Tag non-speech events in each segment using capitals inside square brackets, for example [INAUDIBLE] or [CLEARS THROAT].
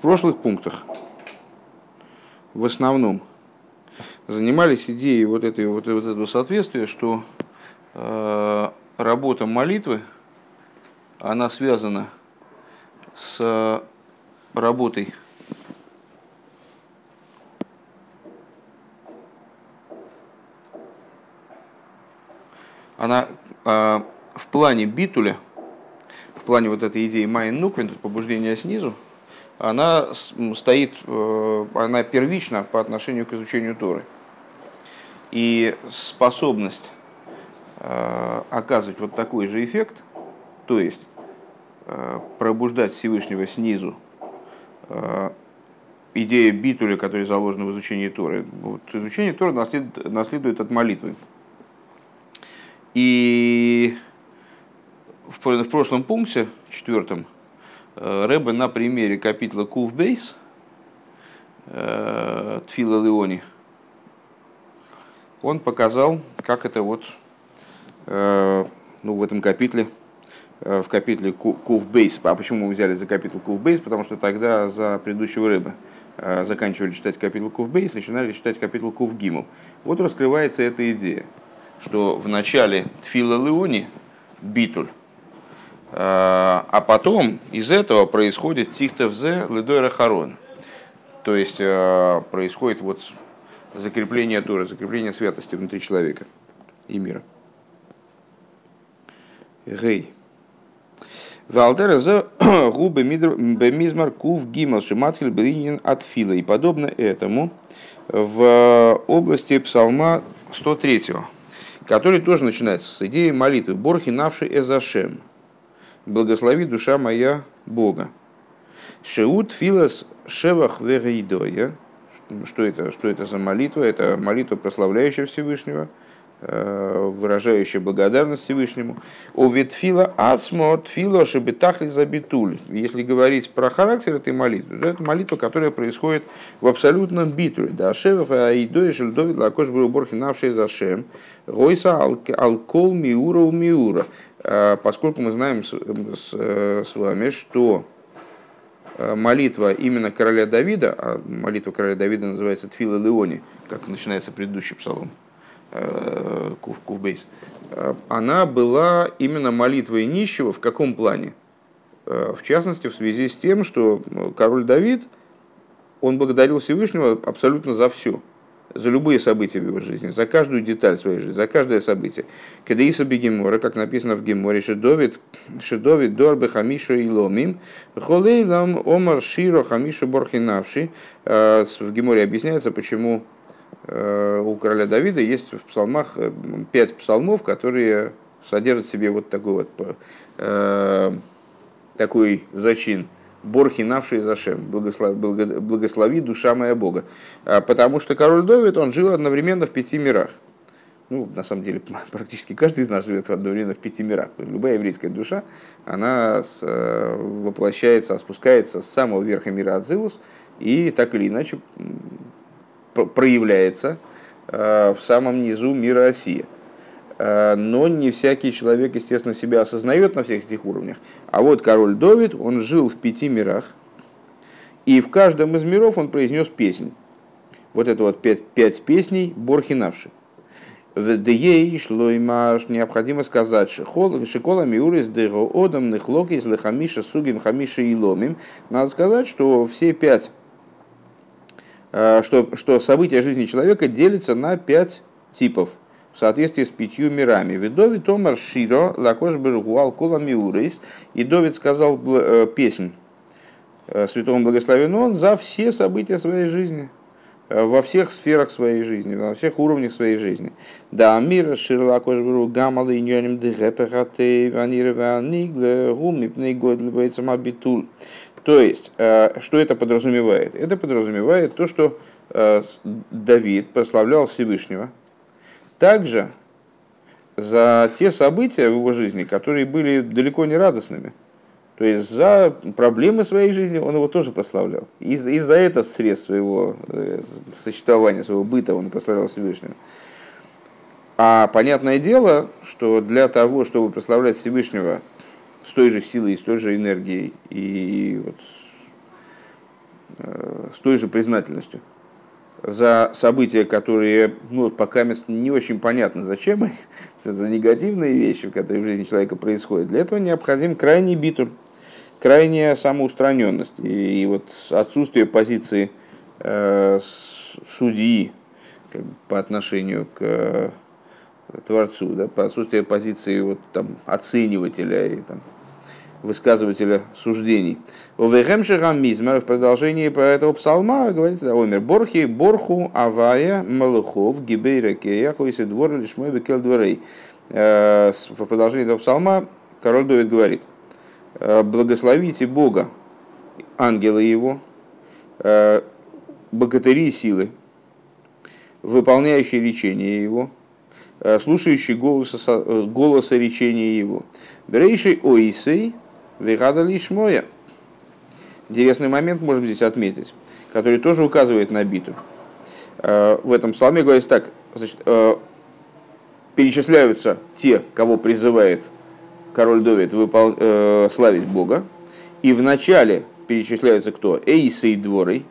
прошлых пунктах в основном занимались идеей вот, этой, вот, вот этого соответствия, что э, работа молитвы, она связана с работой она э, в плане битуля, в плане вот этой идеи Майен Нуквин, побуждения снизу, она стоит, э, она первична по отношению к изучению Торы. И способность э, оказывать вот такой же эффект, то есть э, пробуждать Всевышнего снизу, идея битуля, которая заложена в изучении Торы. Вот изучение Торы наследует, наследует от молитвы. И в, в прошлом пункте, четвертом, Рэбе на примере капитла ק"ב, э, תפילה לעני, он показал, как это вот э, ну, в этом капитле, в капитле ק"ב. А почему мы взяли за капитл ק"ב? Потому что тогда за предыдущего Рэбе заканчивали читать капитл ק"ב, начинали читать капитл Кувгиму. Вот раскрывается эта идея, что в начале Тфила Леони, Битуль, Э, а потом из этого происходит тихтевзе ледойра харон. То есть э, происходит вот закрепление Торы, закрепление святости внутри человека и мира. Гей. Валдера за [COUGHS] губы бемизмар кув гимал шиматхиль блинин от фила. И подобно этому в области псалма 103, который тоже начинается с идеи молитвы Борхи навши эзашем благослови душа моя Бога. Шеут филас шевах верейдоя. Что это, что это за молитва? Это молитва, прославляющая Всевышнего, э, выражающая благодарность Всевышнему. О ветфила ацмо тфила шебетахли забитуль. Если говорить про характер этой молитвы, то это молитва, которая происходит в абсолютном битуле. Да, шевах аидоя шельдовид лакош был борхи навший за. Гойса алкол миура у миура. Э, поскольку мы знаем с, с, э, с вами, что э, молитва именно короля Давида, а молитва короля Давида называется Тфила Леони, как начинается предыдущий псалом, Кув, Кувбейс, она была именно молитвой нищего в каком плане? В частности, в связи с тем, что король Давид, он благодарил Всевышнего абсолютно за все – за любые события в его жизни, за каждую деталь своей жизни, за каждое событие. Кедеиса бегемора, как написано в Геморе, Шедовид, Шедовид Дорбе Хамишу и Ломим, Холейлам Омар Широ Хамишу Борхинавши. А, в Геморе объясняется, почему а, у короля Давида есть в псалмах э, пять псалмов, которые содержат в себе вот такой вот э, такой зачин – Борхи навший Зашем, благослови, душа моя Бога. А, потому что король Довид, он жил одновременно в пяти мирах. Ну, на самом деле, [LAUGHS] практически каждый из нас живет одновременно в пяти мирах. Любая еврейская душа, она э, воплощается, спускается с самого верха мира Ацилус и так или иначе проявляется э, в самом низу мира Осия. Э, но не всякий человек, естественно, себя осознает на всех этих уровнях. А вот король Давид, он жил в пяти мирах, и в каждом из миров он произнес песнь. Вот это вот пять, пять песней Борхинавши. В Деей шло необходимо сказать, что Шикола Миурис Дего Одам Нехлокис Лехамиша Сугим Хамиша и Ломим. Надо сказать, что все пять э, что, что события жизни человека делятся на пять типов – в соответствии с пятью мирами. Видовид Томар Широ, Лакош Бергуал Кола Миурейс. И Довид сказал э, песнь э, святому благословен он за все события своей жизни э, во всех сферах своей жизни, во всех уровнях своей жизни. Да, мир ширла кожбру гамала и ньоним дегепехате ванирова нигле гуми пнейгодлибается мабитул. То есть, что это подразумевает? Это подразумевает то, что Давид прославлял Всевышнего, также за те события в его жизни, которые были далеко не радостными. То есть за проблемы своей жизни он его тоже прославлял. И, и за это средств своего э, существования, своего быта он прославлял Всевышнего. А понятное дело, что для того, чтобы прославлять Всевышнего с той же силой, с той же энергией и вот с той же признательностью за события, которые ну, пока не очень понятно, зачем они, [LAUGHS] за негативные вещи, которые в жизни человека происходят. Для этого необходим крайний битуль, крайняя самоустраненность и, и вот отсутствие позиции э, судьи как бы, по отношению к э, Творцу, да, по отсутствию позиции вот, там, оценивателя и там, высказывателя суждений. Мизмар в продолжении этого псалма говорится Омер Борхи, Борху, Авая, Малухов, Гибей Ракея, Хойси двор, Лишмой, Бекел дворей. Э, в продолжении этого псалма король Давид говорит, «Э, благословите Бога, ангелы его, э, богатыри силы, выполняющие речения его, слушающие голоса, голоса речения его. Берейший Оисей, Вегада Лишмоя. Интересный момент можно здесь отметить, который тоже указывает на биту. Э, в этом псалме говорится так, значит, э, перечисляются те, кого призывает король Довид выпол... Э, славить Бога, и вначале перечисляются кто? Эйсей дворой,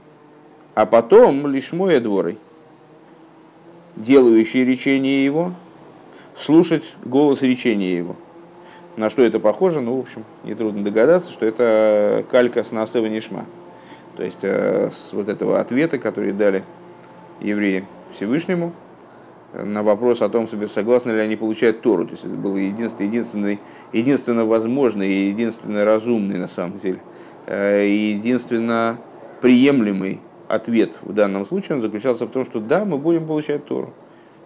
а потом лишь моя дворой, делающие речение его, слушать голос речения его – на что это похоже? Ну, в общем, нетрудно догадаться, что это калька с Насева Нишма. То есть э, с вот этого ответа, который дали евреи Всевышнему на вопрос о том, согласны ли они получать Тору. То есть это был единственный, единственный, единственно возможный и единственно разумный на самом деле, э, и единственно приемлемый ответ в данном случае он заключался в том, что да, мы будем получать Тору,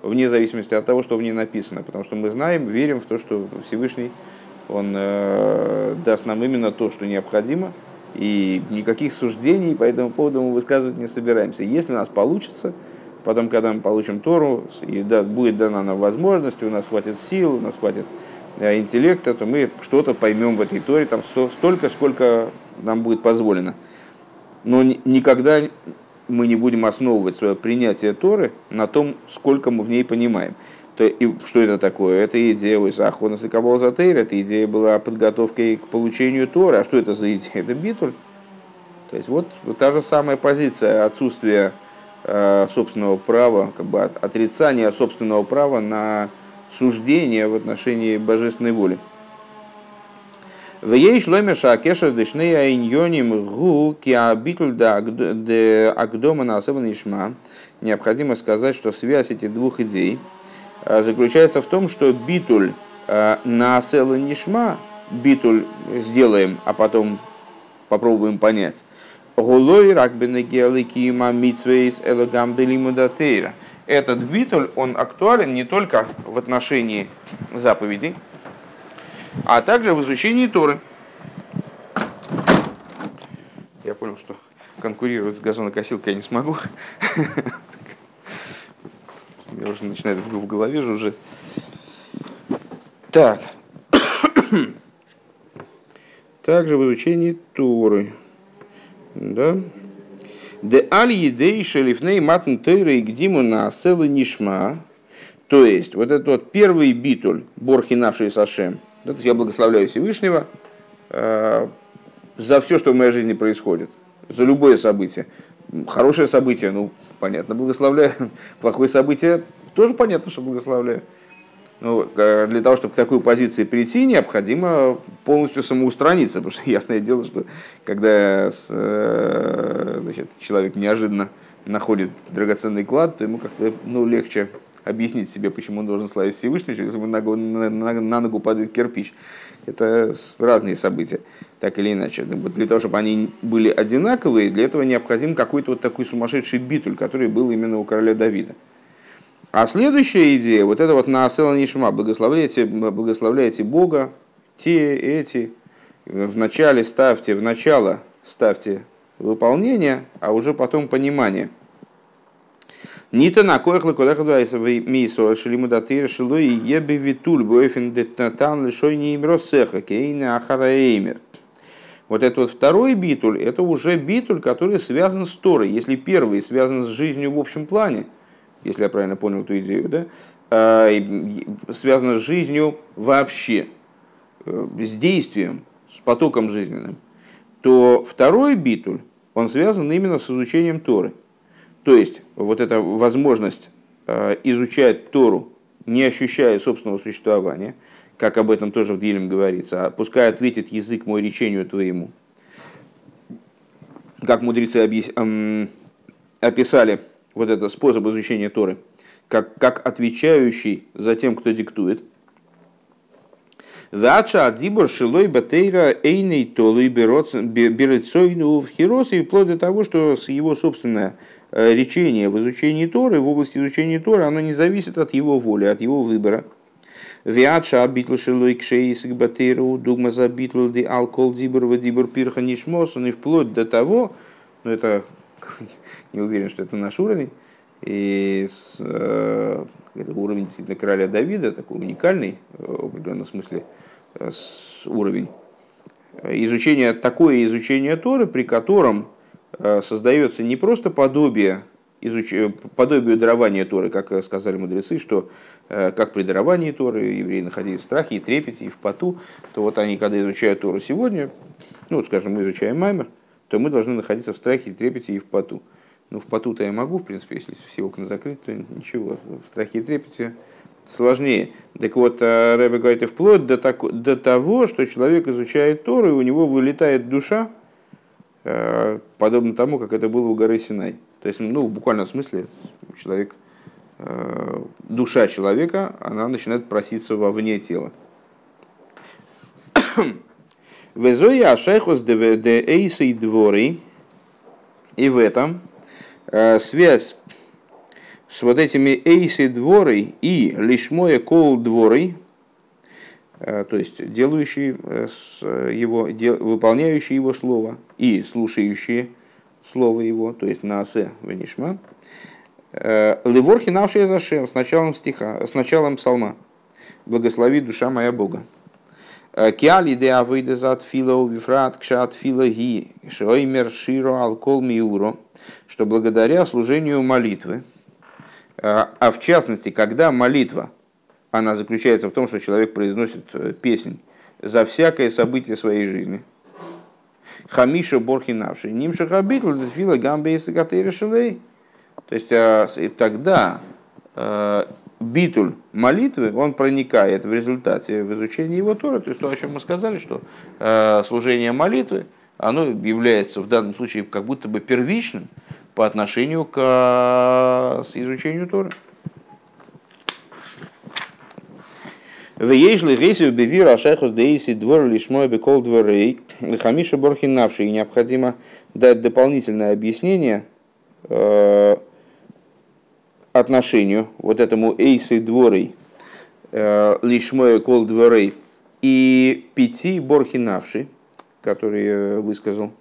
вне зависимости от того, что в ней написано, потому что мы знаем, верим в то, что Всевышний он э, даст нам именно то, что необходимо, и никаких суждений по этому поводу мы высказывать не собираемся. Если у нас получится, потом, когда мы получим Тору, и да, будет дана нам возможность, у нас хватит сил, у нас хватит э, интеллекта, то мы что-то поймем в этой Торе, там сто, столько, сколько нам будет позволено. Но ни, никогда мы не будем основывать свое принятие Торы на том, сколько мы в ней понимаем то, и что это такое? Это идея Уисахонас и Кабал Затейр, эта идея была подготовкой к получению Тора. А что это за идея? Это битуль. То есть вот, вот та же самая позиция отсутствия э, собственного права, как бы отрицания собственного права на суждение в отношении божественной воли. В ей шломе шакеша дешны айньоним гу киабитль да агдома на Необходимо сказать, что связь этих двух идей – заключается в том, что битуль э, на села нишма, битуль сделаем, а потом попробуем понять. Голой ракбенегеликима митсвейс элагам делимудатейра. Этот битуль, он актуален не только в отношении заповедей, а также в изучении Торы. Я понял, что конкурировать с газонокосилкой я не смогу. [LAUGHS] Мне уже начинает в голове жужжать. Так. [COUGHS] Также в изучении Туры. Да? Де аль едей шелифней матн тойры и гдиму на аселы нишма. То есть, вот этот вот первый битуль, борхинавший сашем, да, то есть я благословляю Всевышнего э, за все, что в моей жизни происходит, за любое событие. Хорошее событие, ну, понятно, благословляю. [LAUGHS] Плохое событие, тоже понятно, что благословляю. Ну, для того, чтобы к такой позиции прийти, необходимо полностью самоустраниться. Потому что [LAUGHS] ясное дело, что когда э, значит, человек неожиданно находит драгоценный клад, то ему как-то ну, легче объяснить себе, почему он должен славить Всевышнего, если ему на, на, на ногу падает кирпич. Это разные события, так или иначе. Для того, чтобы они были одинаковые, для этого необходим какой-то вот такой сумасшедший битуль, который был именно у короля Давида. А следующая идея, вот это вот на Асела Нишма, благословляйте, благословляйте Бога, те, эти, в начале ставьте, в начало ставьте выполнение, а уже потом понимание – Нита на коях лаколеха дуайсовый мисо шелиму датыр шелу и ебе витуль бойфен детнатан лишой не им росеха кейна ахараэймер. Вот этот вот второй битуль, это уже битуль, который связан с Торой. Если первый связан с жизнью в общем плане, если я правильно понял эту идею, да, а, связан с жизнью вообще, э, с действием, с потоком жизненным, то второй битуль, он связан именно с изучением Торы. То есть, вот эта возможность э, изучать Тору, не ощущая собственного существования, как об этом тоже в Дилем говорится, а пускай ответит язык мой речению твоему. Как мудрецы объяс... эм, описали вот этот способ изучения Торы, как, как отвечающий за тем, кто диктует. Вача адибор шилой батейра эйней толы берецойну в хирос, и вплоть до того, что его собственное э, речение в изучении Торы, в области изучения Торы, оно не зависит от его воли, от его выбора. Виача битл шилой кшейс к батейру, дугма за битл ди алкол дибор в дибор пирха нишмос, и вплоть до того, ну это [LAUGHS] не уверен, что это наш уровень, и с, э, это уровень действительно короля Давида, такой уникальный в определенном смысле э, с, уровень. Изучение, такое изучение Торы, при котором э, создается не просто подобие, изуч... подобию дарования Торы, как сказали мудрецы, что э, как при даровании Торы евреи находились в страхе и трепете, и в поту, то вот они, когда изучают Тору сегодня, ну, вот, скажем, мы изучаем Маймер, то мы должны находиться в страхе и трепете и в поту. Ну, в поту-то я могу, в принципе, если все окна закрыты, то ничего. В страхе и трепете сложнее. Так вот, э, Рэбе говорит, и вплоть до, так, до того, что человек изучает Тору, и у него вылетает душа, э, подобно тому, как это было у горы Синай. То есть, ну, в буквальном смысле, человек, э, душа человека, она начинает проситься вовне тела. [COUGHS] Везоя ашайхус де эйсей дворей, и в этом Э, связь с вот этими эйси дворой и лишмоя кол дворой, э, то есть делающие э, его, выполняющие его слово и слушающие слово его, то есть наасе венишма, Леворхи навшие с началом стиха, с началом псалма. Благослови душа моя Бога. Киали де авыйде за тфила вифрат кшат фила ги, шоймер широ алкол миуро что благодаря служению молитвы, а, а в частности, когда молитва, она заключается в том, что человек произносит э, песнь за всякое событие своей жизни, Хамиша Борхинавший, Нимша Хабитл, Фила Гамбейса Шелей. То есть а, тогда а, битуль молитвы, он проникает в результате в изучении его Тора, то есть то, о чем мы сказали, что служение молитвы, оно является в данном случае как будто бы первичным по отношению к изучению Торы. Веежли гейсию бевир ашехус дейси двор лишмой бекол дворей хамиша борхинавший. И необходимо дать дополнительное объяснение э, отношению вот этому эйсы дворей э, лишмой кол дворей и пяти борхинавший который э, высказал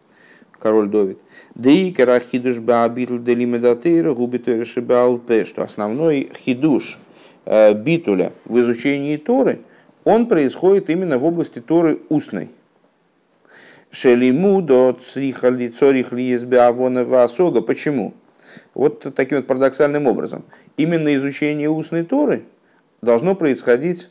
король Довид. Дейкера хидуш баабитл делимедатейра губитойра шибаалпе, что основной хидуш э, битуля в изучении Торы, он происходит именно в области Торы устной. Шелиму до црихали цорих лиезбеавона васога. Почему? Вот таким вот парадоксальным образом. Именно изучение устной Торы должно происходить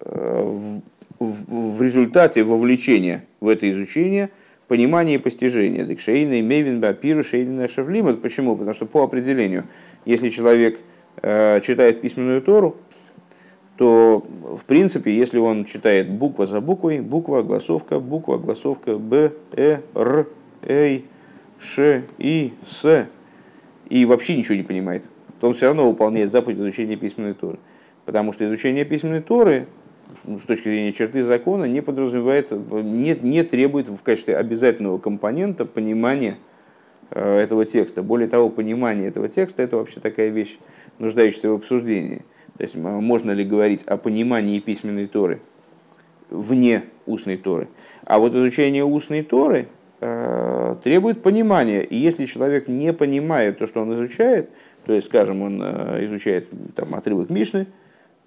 э, в в результате вовлечения в это изучение понимания и постижения. Так шейна мейвин бапиру шейна шавлимат. Почему? Потому что по определению, если человек э, читает письменную Тору, то в принципе, если он читает буква за буквой, буква, гласовка, буква, гласовка, Б, Э, Р, Эй, Ш, И, С, и вообще ничего не понимает, то он все равно выполняет заповедь изучения письменной Торы. Потому что изучение письменной Торы с точки зрения черты закона не подразумевает, не, не требует в качестве обязательного компонента понимания э, этого текста. Более того, понимание этого текста – это вообще такая вещь, нуждающаяся в обсуждении. То есть можно ли говорить о понимании письменной Торы вне устной Торы. А вот изучение устной Торы требует понимания. И если человек не понимает то, что он изучает, то есть, скажем, он э, изучает там, отрывок Мишны,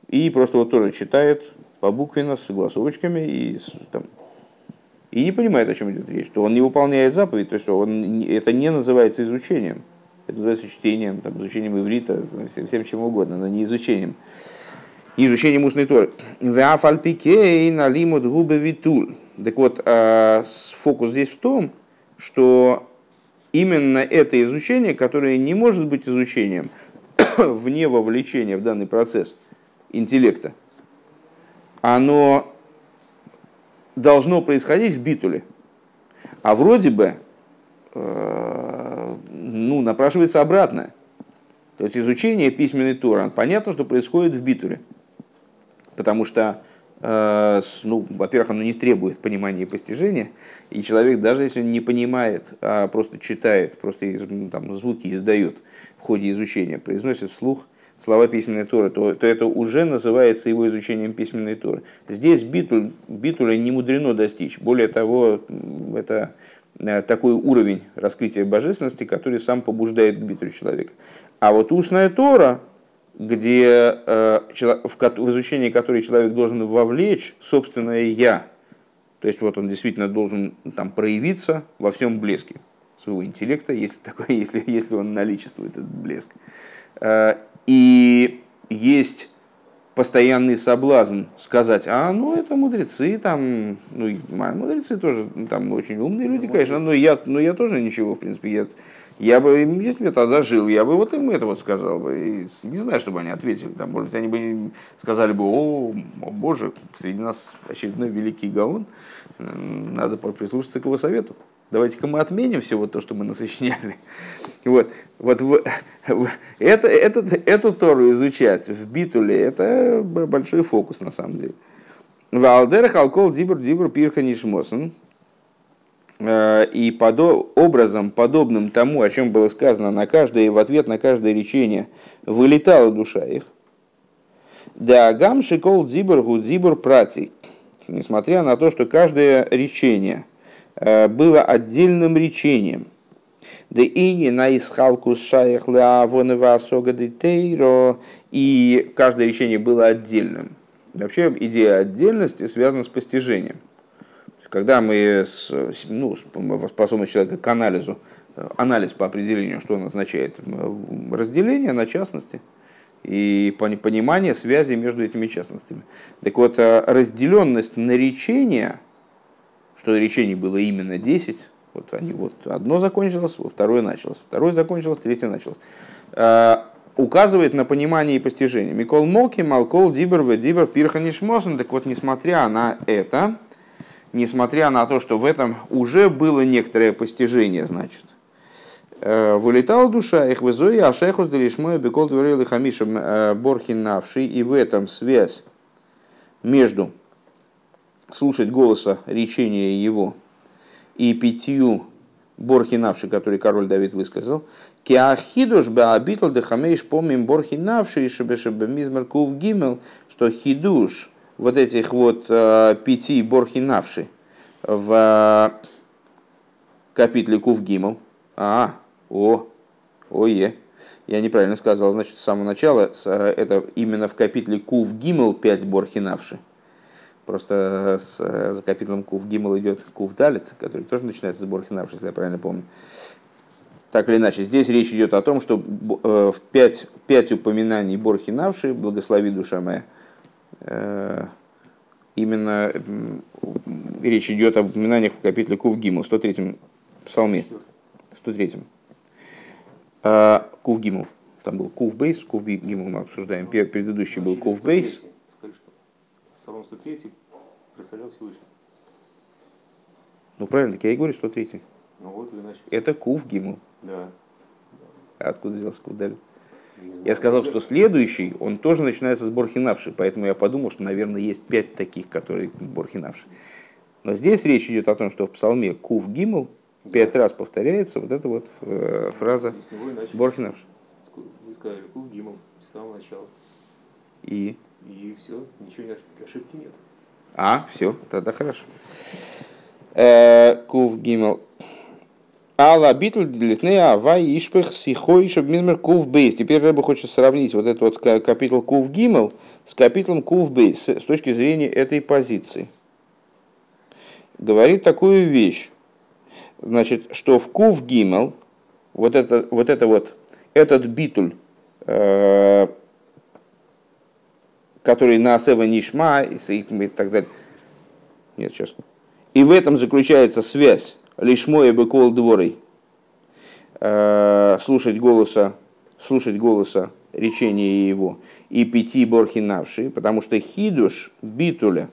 и просто вот тоже читает побуквенно, с согласовочками и, там, и не понимает, о чем идет речь, что он не выполняет заповедь, то есть он, это не называется изучением, это называется чтением, там, изучением иврита, всем, всем чем угодно, но не изучением. Не изучением устной торы. Так вот, а, фокус здесь в том, что именно это изучение, которое не может быть изучением [COUGHS] вне вовлечения в данный процесс интеллекта, оно должно происходить в битуле. А вроде бы э, ну, напрашивается обратное. То есть изучение письменной Торы, понятно, что происходит в битуле. Потому что, ну, во-первых, оно не требует понимания и постижения, и человек, даже если он не понимает, а просто читает, просто ну, там, звуки издает в ходе изучения, произносит вслух слова письменной Торы, то, то это уже называется его изучением письменной Торы. Здесь битуль, битуля не мудрено достичь. Более того, это э, такой уровень раскрытия божественности, который сам побуждает к битулю человека. А вот устная Тора, где, э, в, изучении которой человек должен вовлечь собственное «я», то есть вот он действительно должен там проявиться во всем блеске своего интеллекта, если, такое, [LAUGHS] если, если он наличествует, этот блеск. Э, и есть постоянный соблазн сказать, а, ну, это мудрецы, там, ну, мудрецы тоже, ну, там, очень умные люди, конечно, но я, но я тоже ничего, в принципе, я, я бы, если бы я тогда жил, я бы вот им это вот сказал бы. И не знаю, чтобы они ответили. Там, может быть, они бы сказали бы, о, о боже, среди нас очередной великий гаон, надо прислушаться к его совету давайте-ка мы отменим все вот то, что мы насочиняли. Вот, вот это, этот, эту Тору изучать в Битуле, это большой фокус на самом деле. Валдер халкол дибр дибр пирха нишмосен. Э, и подо, образом, подобным тому, о чем было сказано, на каждое, в ответ на каждое речение вылетала душа их. Да гам шикол дибр гудзибр прати. Несмотря на то, что каждое речение – Э, было отдельным речением. Да и не на исхалку шаях тейро, и каждое речение было отдельным. Вообще идея отдельности связана с постижением. Когда мы с, ну, способны человека к анализу, анализ по определению, что он означает, разделение на частности и понимание связи между этими частностями. Так вот, э, разделенность наречения – что речений было именно 10, вот они вот одно закончилось, второе началось, второе закончилось, третье началось, а, указывает на понимание и постижение. Микол Моки, Малкол, Дибер, Дибер, Пирханишмосен. Так вот, несмотря на это, несмотря на то, что в этом уже было некоторое постижение, значит, э, вылетала душа их в Изои, а шехус делишмоя бекол дверил хамишем э, борхин навший, и в этом связь между слушать голоса речения его и пятью борхинавши, который король Давид высказал, Киахидуш баабитл дехамейш помим борхинавши и шебешебемизмер кув гимел, что хидуш вот этих вот э, пяти борхинавши в э, капитле кув гимел. А, о, ое. Я неправильно сказал, значит, с самого начала э, это именно в капитле Кув Гимел пять борхинавши. Просто с, за капитлом Кув Гимл идет Кув Далит, который тоже начинается с Борхинавши, если я правильно помню. Так или иначе, здесь речь идет о том, что в пять, пять упоминаний Борхинавши, благослови душа моя, именно речь идет об упоминаниях в капитле Кув Гимл, 103 псалме. 103. Кув Гимл. Там был Кув Бейс, Кув Гимл мы обсуждаем. Предыдущий был Кув Бейс. Псалом 103 представлял Всевышний. Ну правильно, так я и говорю 103. Ну вот начали. Это Кув Гимл. Да. А откуда взялся Кув Даль? Я сказал, что следующий, он тоже начинается с Борхинавши, поэтому я подумал, что, наверное, есть пять таких, которые Борхинавши. Но здесь речь идет о том, что в псалме Кув Гимл пять раз повторяется вот эта вот э, фраза Борхинавши. Вы сказали Кув Гимл с самого начала. И? И все, ничего ошибки нет. А, все, тогда хорошо. Э, кув Гимел. Алла битл длитнея авай ишпех сихой шаб мизмер кув бейс. Теперь Рэба хочет сравнить вот этот вот капитул кув гимел с капитулом кув бейс с точки зрения этой позиции. Говорит такую вещь, значит, что в кув гимел вот это вот, это вот этот битуль э, который на Асева Нишма и так далее. Нет, сейчас. И в этом заключается связь Лишмо и Бекол Дворой. э, слушать голоса, слушать голоса речения его, и пяти борхинавши, потому что хидуш битуля,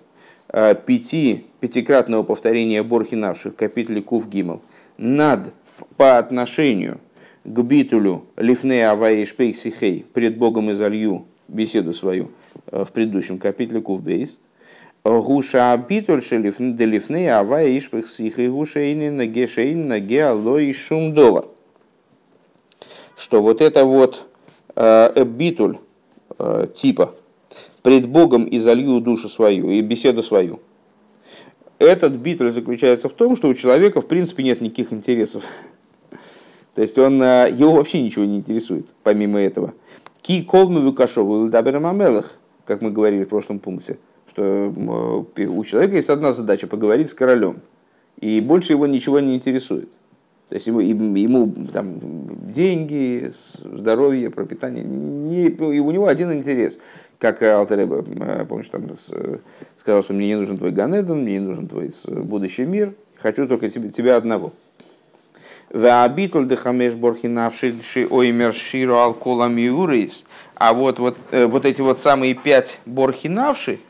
э, пяти, пятикратного повторения борхинавши в капитуле Кув Гимл, над по отношению к битулю лифне аваи шпейксихей, пред Богом изолью беседу свою в предыдущем капитле Кув Бейс – Гуша битуль делифны ава ишпых сихи гушейны наге шейн наге алой шумдова. Что вот это вот э, битуль э, типа пред Богом и залью душу свою и беседу свою. Этот битуль заключается в том, что у человека в принципе нет никаких интересов. [LAUGHS] То есть он, э, его вообще ничего не интересует, помимо этого. Ки колму выкашову дабер как мы говорили в прошлом пункте – что у человека есть одна задача – поговорить с королем, и больше его ничего не интересует. То есть ему, ему там, деньги, здоровье, пропитание, не, и у него один интерес. Как Алтереба, э, помнишь, там сказал, что мне не нужен твой Ганедон, мне не нужен твой будущий мир, хочу только тебя, тебя одного. А вот, вот, э, вот эти вот самые пять борхинавши – Э,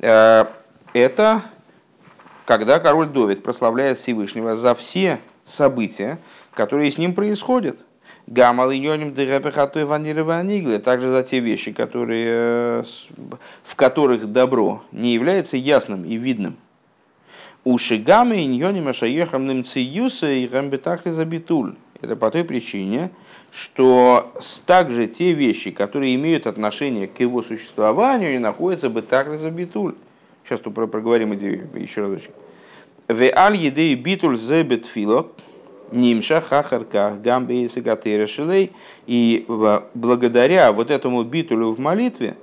это когда король Довид прославляет Всевышнего за все события, которые с ним происходят. Гамал Йоним Дерепехатой Ванилы также за те вещи, которые, в которых добро не является ясным и видным. Уши гамы и Йоним Ашаехам Немциюса и Рамбетахли Забитуль. Это по той причине, что также те вещи, которые имеют отношение к его существованию, не находятся бы за битуль. Сейчас тут проговорим еще разочек. В аль едей битуль зе бетфило, нимша хахарка гамбе и шилей. И благодаря вот этому битулю в молитве,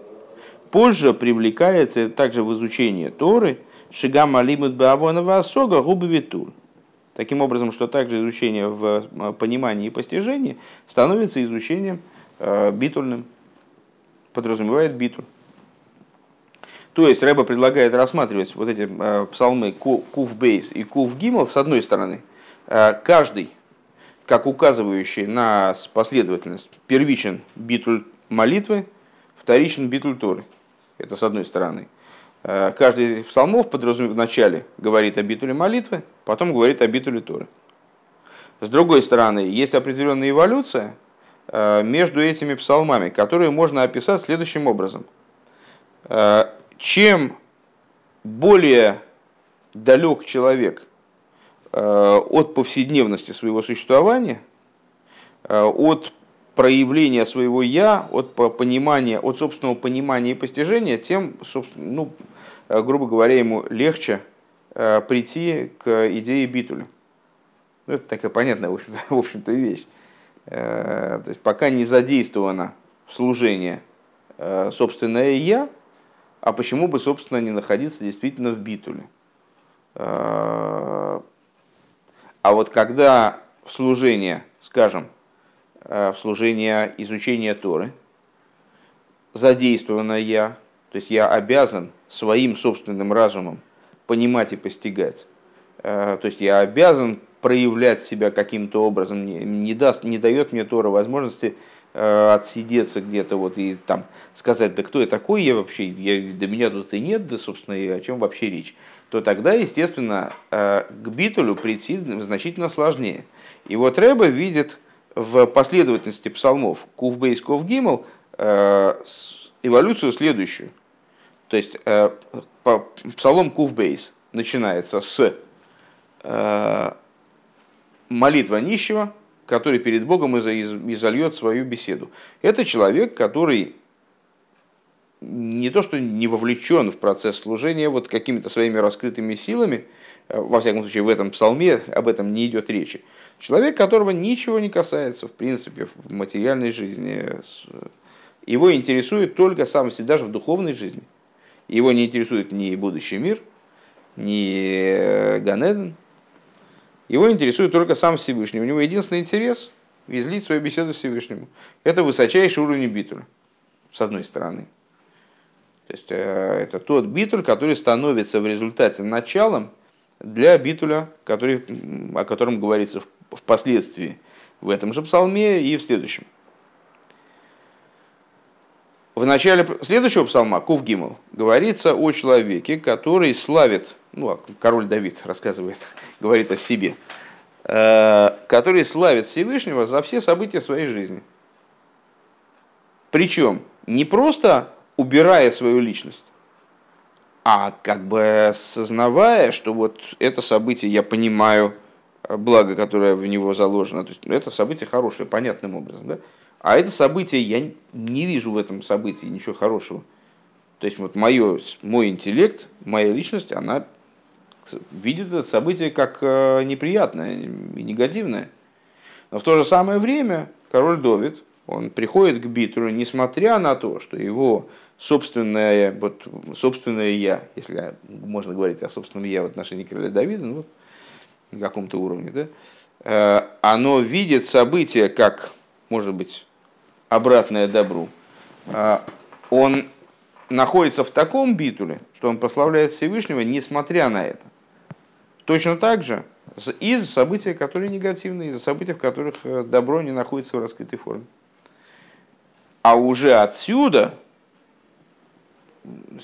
позже привлекается также в изучение Торы, шигама лимут баавонова асога губы витуль. Таким образом, что также изучение в э, понимании и постижении становится изучением э, битульным, подразумевает битуль. То есть Рэба предлагает рассматривать вот эти э, псалмы Кув Бейс и Кув Гимл с одной стороны, каждый как указывающий на последовательность первичен битуль молитвы, вторичен битуль Торы. Это с одной стороны. Каждый из псалмов подразумевает вначале говорит о битуле молитвы, потом говорит о битуле Торы. С другой стороны, есть определенная эволюция э, между этими псалмами, которые можно описать следующим образом. Э, чем более далек человек от повседневности своего существования, от проявления своего я, от понимания, от собственного понимания и постижения, тем, ну, Э, грубо говоря, ему легче э, прийти к идее битуля. Ну, это такая понятная, в общем-то, [LAUGHS] в общем-то вещь. Э, то есть, пока не задействовано в служение собственное «я», а почему бы, собственно, не находиться действительно в битуле? А вот когда в служение, скажем, в служение изучения Торы, задействовано «я», то есть я обязан своим собственным разумом понимать и постигать. Э, то есть я обязан проявлять себя каким-то образом, не, не, даст, не дает мне Тора возможности э, отсидеться где-то вот и там сказать, да кто я такой, я вообще, я, да меня тут и нет, да, собственно, и о чем вообще речь, то тогда, естественно, э, к битулю прийти значительно сложнее. И вот Рэба видит в последовательности псалмов Кувбейс Ковгимл эволюцию следующую – то есть псалом Кувбейс начинается с э, молитва нищего, который перед Богом изольет свою беседу. Это человек, который не то что не вовлечен в процесс служения вот какими-то своими раскрытыми силами, э, во всяком случае в этом псалме об этом не идет речи. Человек, которого ничего не касается в принципе в материальной жизни, его интересует только сам себе, даже в духовной жизни – его не интересует ни будущий мир, ни э, Ганеден. Его интересует только сам Всевышний. У него единственный интерес – излить свою беседу Всевышнему. Это высочайший уровень битуля, с одной стороны. То есть э, это тот битуль, который становится в результате началом для битуля, который, о котором говорится впоследствии в этом же псалме и в следующем. В начале следующего псалма, Кув Гимл, говорится о человеке, который славит, ну, а король Давид рассказывает, [LAUGHS] говорит о себе, э, который славит Всевышнего за все события своей жизни. Причем не просто убирая свою личность, а как бы сознавая, что вот это событие я понимаю, благо, которое в него заложено, то есть это событие хорошее, понятным образом, да? А это событие, я не вижу в этом событии ничего хорошего. То есть вот мое, мой интеллект, моя личность, она видит это событие как э, неприятное и негативное. Но в то же самое время король Довид, он приходит к Битулю, несмотря на то, что его собственное, вот, собственное я, если можно говорить о собственном я в отношении короля Давида, ну, на каком-то уровне, да, э, оно видит события как, может быть, обратное добру, а, он находится в таком битуле, что он прославляет Всевышнего, несмотря на это. Точно так же из событий, которые негативные, из-за событий, в которых э, добро не находится в раскрытой форме. А уже отсюда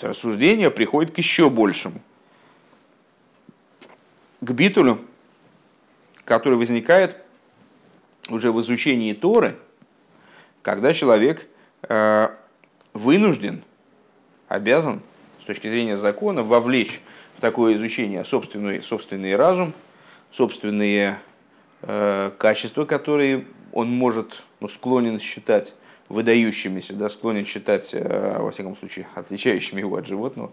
рассуждение приходит к еще большему. К битулю, который возникает уже в изучении Торы – когда человек э, вынужден, обязан с точки зрения закона вовлечь в такое изучение собственный, собственный разум, собственные э, качества, которые он может, ну, склонен считать выдающимися, да, склонен считать, э, во всяком случае, отличающими его от животного,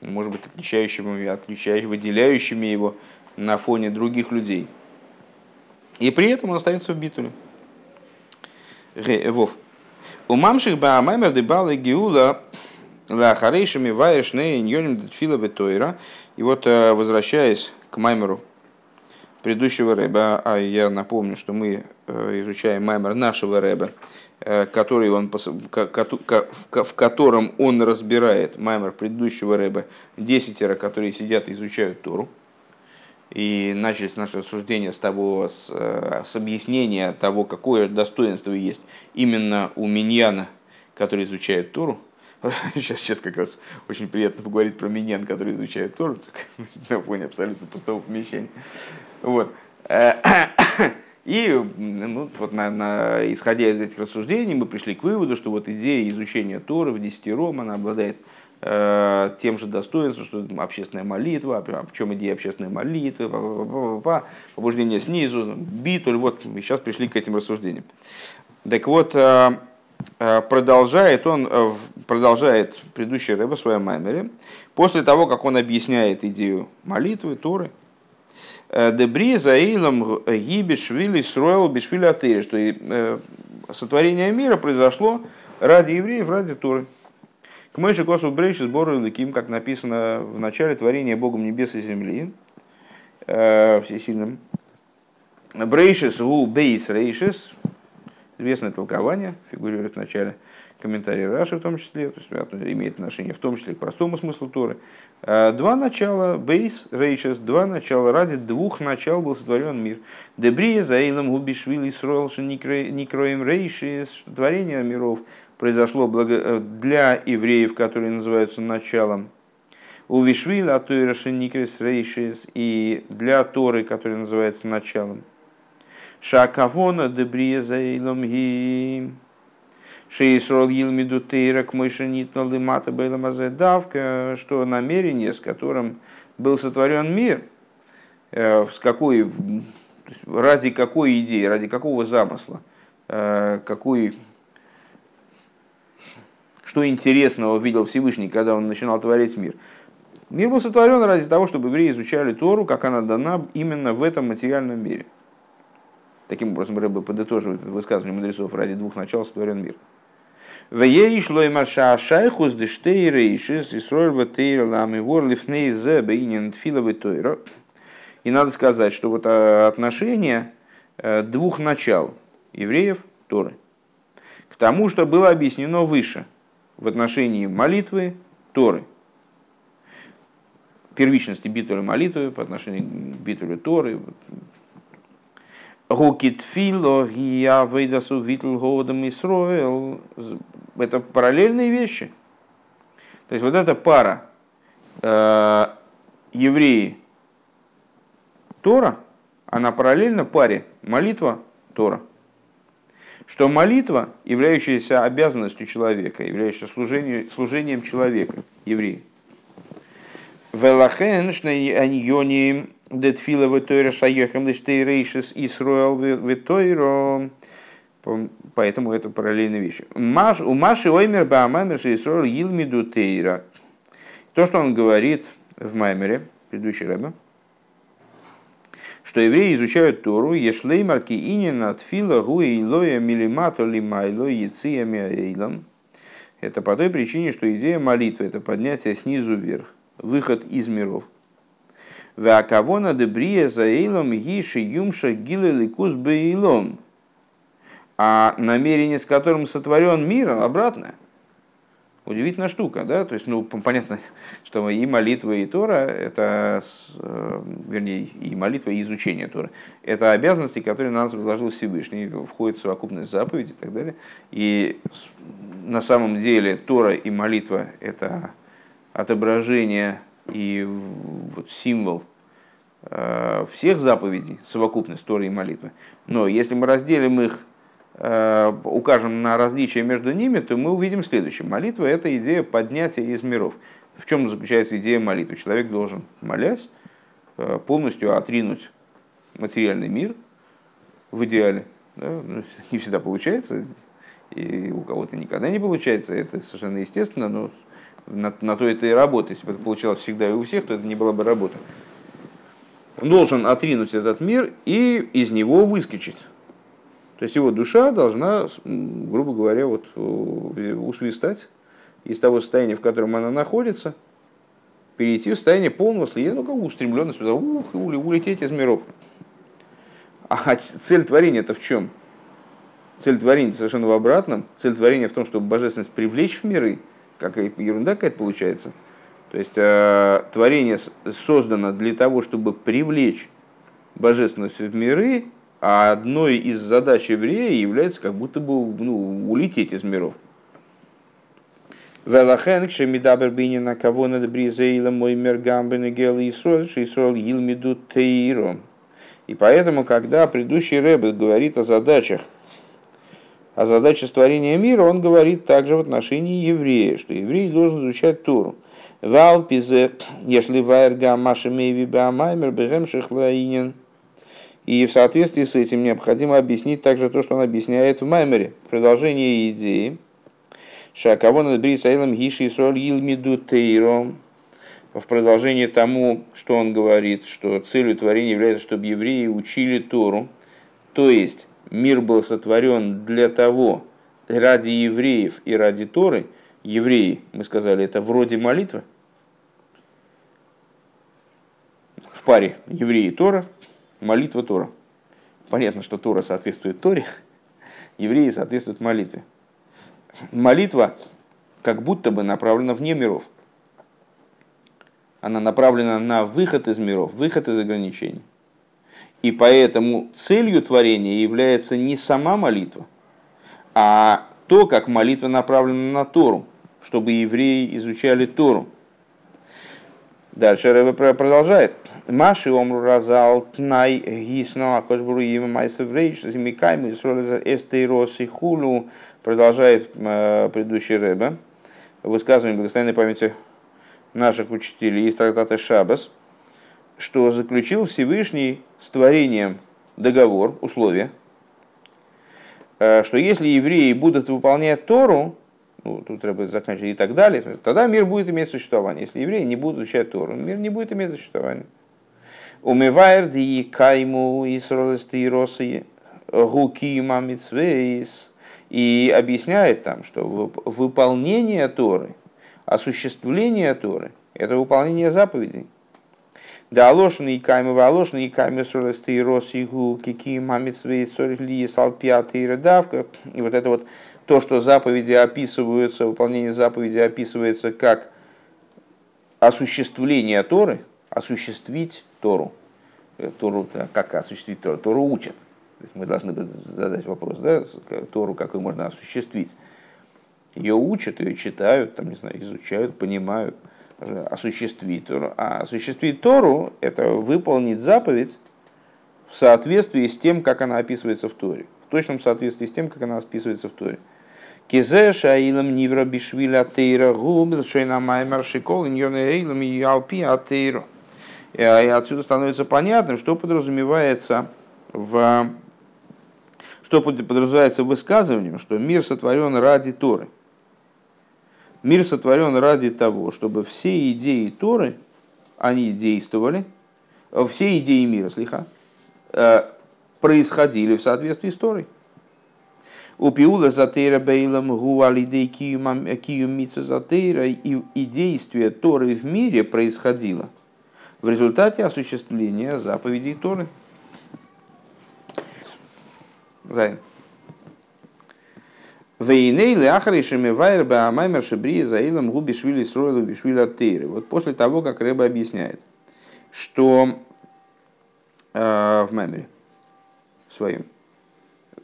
может быть, отличающими, отличающими, выделяющими его на фоне других людей. И при этом он остается в битуле. Вов. У мамших ба маймер де балы гиула ла харейшими ваеш не иньоним датфила ветойра. И вот, э, возвращаясь к маймеру предыдущего рэба, а я напомню, что мы э, изучаем маймер нашего рэба, э, который он, в котором он разбирает маймер предыдущего рэба, десятеро, которые сидят и изучают Тору. И начались наше рассуждение с того, с, э, с объяснения того, какое достоинство есть именно у миньяна, который изучает Тору. [LAUGHS] Сейчас, сейчас как раз очень приятно поговорить про миньян, который изучает Тору, [LAUGHS] на фоне абсолютно пустого помещения. Вот. [COUGHS] И ну, вот на, на, исходя из этих рассуждений мы пришли к выводу, что вот идея изучения Торы в десятером, она обладает тем же достоинством, что общественная молитва, в чем идея общественной молитвы, побуждение снизу, битуль, вот мы сейчас пришли к этим рассуждениям. Так вот, э, э, продолжает он, продолжает предыдущий рэба в своем маймере, после того, как он объясняет идею молитвы, Торы, Дебри за Илом Гибишвили Сроил Бишвили Атери, что сотворение мира произошло ради евреев, ради Торы. К Мойши Косу Брейши сбору Луким, как написано в начале творения Богом небес и земли, э, всесильным. Брейшис гу бейс рейшис, известное толкование, фигурирует в начале комментария Раши в том числе, то есть имеет отношение в том числе к простому смыслу Торы. Э, два начала, бейс, рейшес, два начала, ради двух начал был сотворен мир. Дебрия, заилом, губишвили, сроил, никроем рейшес, творение миров – произошло э, для евреев, которые называются началом, у Вишвиля, а то и Рашеникрис Рейшис, и для Торы, который называется началом. Шакавона дебрия заилом ги Шейсрол Йилмиду Тейрак Мойшанитно Лимата Давка, что намерение, с которым был сотворен мир, э, с какой, ради какой идеи, ради какого замысла, э, какой что интересного видел Всевышний, когда он начинал творить мир. Мир был сотворен ради того, чтобы евреи изучали Тору, как она дана именно в этом материальном мире. Таким образом, Рэбе подытоживает высказывание мудрецов ради двух начал сотворен мир. И надо сказать, что вот а, отношение э, двух начал евреев Торы к тому, что было объяснено выше – в отношении молитвы Торы. Первичности битуля молитвы по отношению к битулю Торы. Гукит фило, я выйдасу витл годом Исроэл. Это параллельные вещи. То есть вот эта пара э, евреи Тора, она параллельна паре молитва Тора. Что молитва, являющаяся обязанностью человека, являющаяся служением, служением человека, евреи. Велахен, аньони детфила в тойре шаехам дештейрейшис Исруэл в тойро. Поэтому это параллельные вещи. У Маши Оймер Баамамер Исруэл Илмиду Тейра. То, что он говорит в Маймере, предыдущий рэбе, что евреи изучают Тору, ешлей марки инин от фила гуи илоя милимато лимайло яциями эйлам. Это по той причине, что идея молитвы – это поднятие снизу вверх, выход из миров. Веакавона дебрия за эйлом гиши юмша гилы ликус бейлом. А намерение, с которым сотворен мир, обратное – удивительная штука, да, то есть, ну, понятно, [LAUGHS] что и молитва, и Тора, это, э, вернее, и молитва, и изучение Тора, это обязанности, которые на нас возложил Всевышний, входит в совокупность заповедей и так далее. И на самом деле Тора и молитва – это отображение и вот символ э, всех заповедей, совокупность Торы и молитвы. Но если мы разделим их укажем на различия между ними, то мы увидим следующее. Молитва – это идея поднятия из миров. В чем заключается идея молитвы? Человек должен, молясь, э, полностью отринуть материальный мир в идеале. Да? Ну, [LAUGHS] не всегда получается, и у кого-то никогда не получается, это совершенно естественно, но на, на то это и работа. Если бы это получалось всегда и у всех, то это не была бы работа. Он должен отринуть этот мир и из него выскочить то есть его душа должна, грубо говоря, вот э, усвистать из того состояния, в котором она находится, перейти в состояние полного слияния, ну, как устремленность, ух, улететь из миров. А цель творения это в чем? Цель творения совершенно в обратном. Цель творения в том, чтобы божественность привлечь в миры, как ерунда какая-то получается. То есть э, творение создано для того, чтобы привлечь божественность в миры а одной из задач еврея является как будто бы ну, улететь из миров. Велахен, кшемидабер бинина кого над бризейла мой мергамбен гел Исруэль, Исруэль елмиду тейро. И поэтому, когда предыдущий Рэбб говорит о задачах, о задаче створения мира, он говорит также в отношении еврея, что еврей должен изучать Тору. Валпизе, если вайрга маши мейви баамаймер бегем шехлаинин – и в соответствии с этим необходимо объяснить также то, что он объясняет в Маймере. Продолжение идеи. Шакавон Брисаилом Гиши Соль Илмиду Тейро. В продолжение тому, что он говорит, что целью творения является, чтобы евреи учили Тору. То есть мир был сотворен для того, ради евреев и ради Торы. Евреи, мы сказали, это вроде молитвы. В паре евреи и Тора, молитва Тора. Понятно, что Тора соответствует Торе, евреи соответствуют молитве. Молитва как будто бы направлена вне миров. Она направлена на выход из миров, выход из ограничений. И поэтому целью творения является не сама молитва, а то, как молитва направлена на Тору, чтобы евреи изучали Тору. Дальше Рэбе продолжает. Маши омру разал тнай гисно акошбуру има майсов рейч замикаем эстейрос и хулу. Продолжает э, предыдущий Рэбе. Высказывание благословенной памяти наших учителей из трактата Шабас, что заключил Всевышний с творением договор, условия, э, что если евреи будут выполнять Тору, ну, тут треба заканчивать и так далее, тогда мир будет иметь существование. Если евреи не будут изучать Тору, мир не будет иметь существования. Умывайр ди кайму и росы гуки мамицвейс. И объясняет там, что выполнение Торы, осуществление Торы, это выполнение заповедей. Да алошны и каймы, алошны и каймы сролесты и росигу, кики мамицвейс, сорли, салпиаты и редавка. И вот это вот то, что заповеди описываются, выполнение заповеди описывается как осуществление Торы, осуществить Тору. Тору как осуществить Тору? Тору учат. Мы должны задать вопрос, да, Тору, как ее можно осуществить. Ее учат, ее читают, там, не знаю, изучают, понимают, осуществить Тору. А осуществить Тору – это выполнить заповедь в соответствии с тем, как она описывается в Торе. В точном соответствии с тем, как она описывается в Торе. Кизе шаилам нивра бишвиля тейра губил шейна маймар шикол иньоне эйлам и алпи атейру. И отсюда становится понятным, что подразумевается в что подразумевается высказыванием, что мир сотворен ради Торы. Мир сотворен ради того, чтобы все идеи Торы, они действовали, все идеи мира, слиха, э, происходили в соответствии с Торой. У пиула затейра бейлам гуалидей кию митсва затейра и, и действие Торы в мире происходило в результате осуществления заповедей Торы. Зайн. Вейнейлы ахаришами вайр баамаймер шибри заилам губи швили сройлу бишвили тейры. Вот после того, как Рэба объясняет, что э, в мемере своем,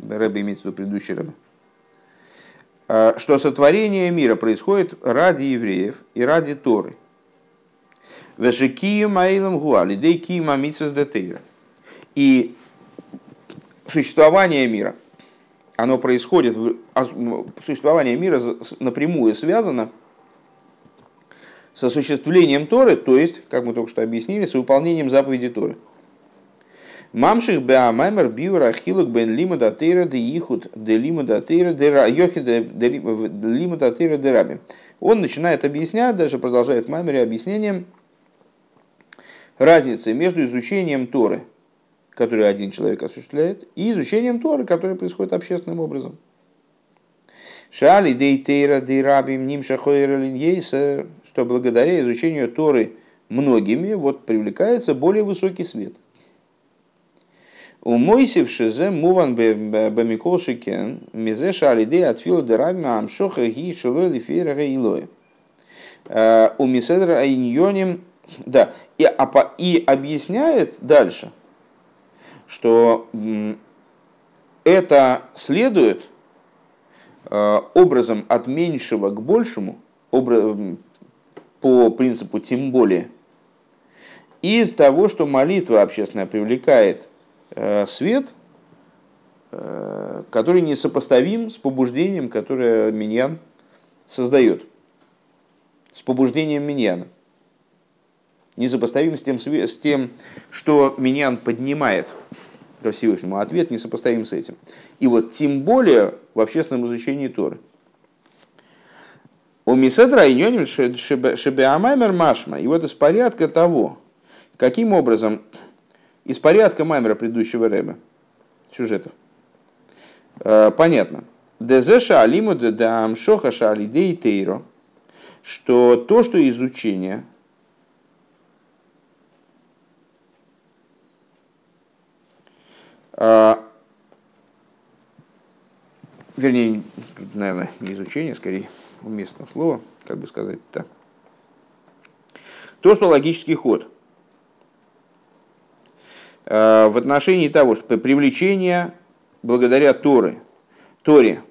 Рэба имеется в виду предыдущий Рэба, э, что сотворение мира происходит ради евреев и ради Торы. Вешекию маилам гуали, дей кима митсвес детейра. И существование мира, оно происходит, существование мира напрямую связано с осуществлением Торы, то есть, как мы только что объяснили, с выполнением заповеди Торы. Мамших беамаймер биура ахилук бен лима датейра де ихуд де лима датейра де йохи де лима датейра де раби. Он начинает объяснять, даже продолжает маймере объяснением разницы между изучением Торы, который один человек осуществляет, и изучением Торы, которое происходит общественным образом. Шали дейтейра дейрабим нимша что благодаря изучению Торы многими вот привлекается более высокий свет. У Мойсев шизе муван бамикол шикен мизе шалиде отфила дерабим амшоха ги шилой лифера илой. Э, у миседра айньоним да, и, и объясняет дальше, что это следует э, образом от меньшего к большему, по принципу тем более, из того, что молитва общественная привлекает свет, э, который несопоставим с побуждением, которое Миньян создает, с побуждением Миньяна несопоставим с тем, с тем, что Миньян поднимает ко Всевышнему. Ответ несопоставим с этим. И вот тем более в общественном изучении Торы. У Миседра и Шебеамаймер Машма. И вот из порядка того, каким образом, из порядка Маймера предыдущего Рэба, сюжетов, э, понятно. Дезеша алиму да амшоха шалидей тейро, что то, что изучение – А, вернее, наверное, не изучение, скорее уместное слово, как бы сказать-то. То, что логический ход в отношении того, что привлечение благодаря Торы, Торе,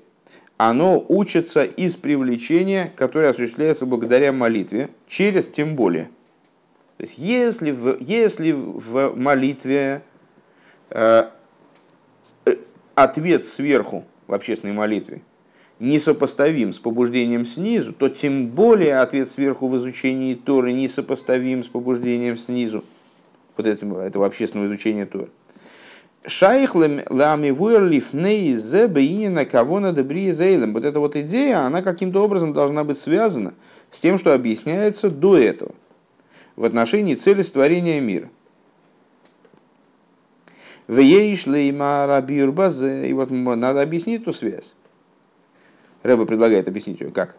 оно учится из привлечения, которое осуществляется благодаря молитве, через тем более. То есть, если в, если в молитве а, ответ сверху в общественной молитве несопоставим с побуждением снизу, то тем более ответ сверху в изучении Торы несопоставим с побуждением снизу, вот этого, этого общественного изучения Торы. Шайх ламивуэр лифней зе бейнина кого на добрие зейлем. Вот эта вот идея, она каким-то образом должна быть связана с тем, что объясняется до этого в отношении цели створения мира. И вот надо объяснить эту связь. Рэба предлагает объяснить ее как.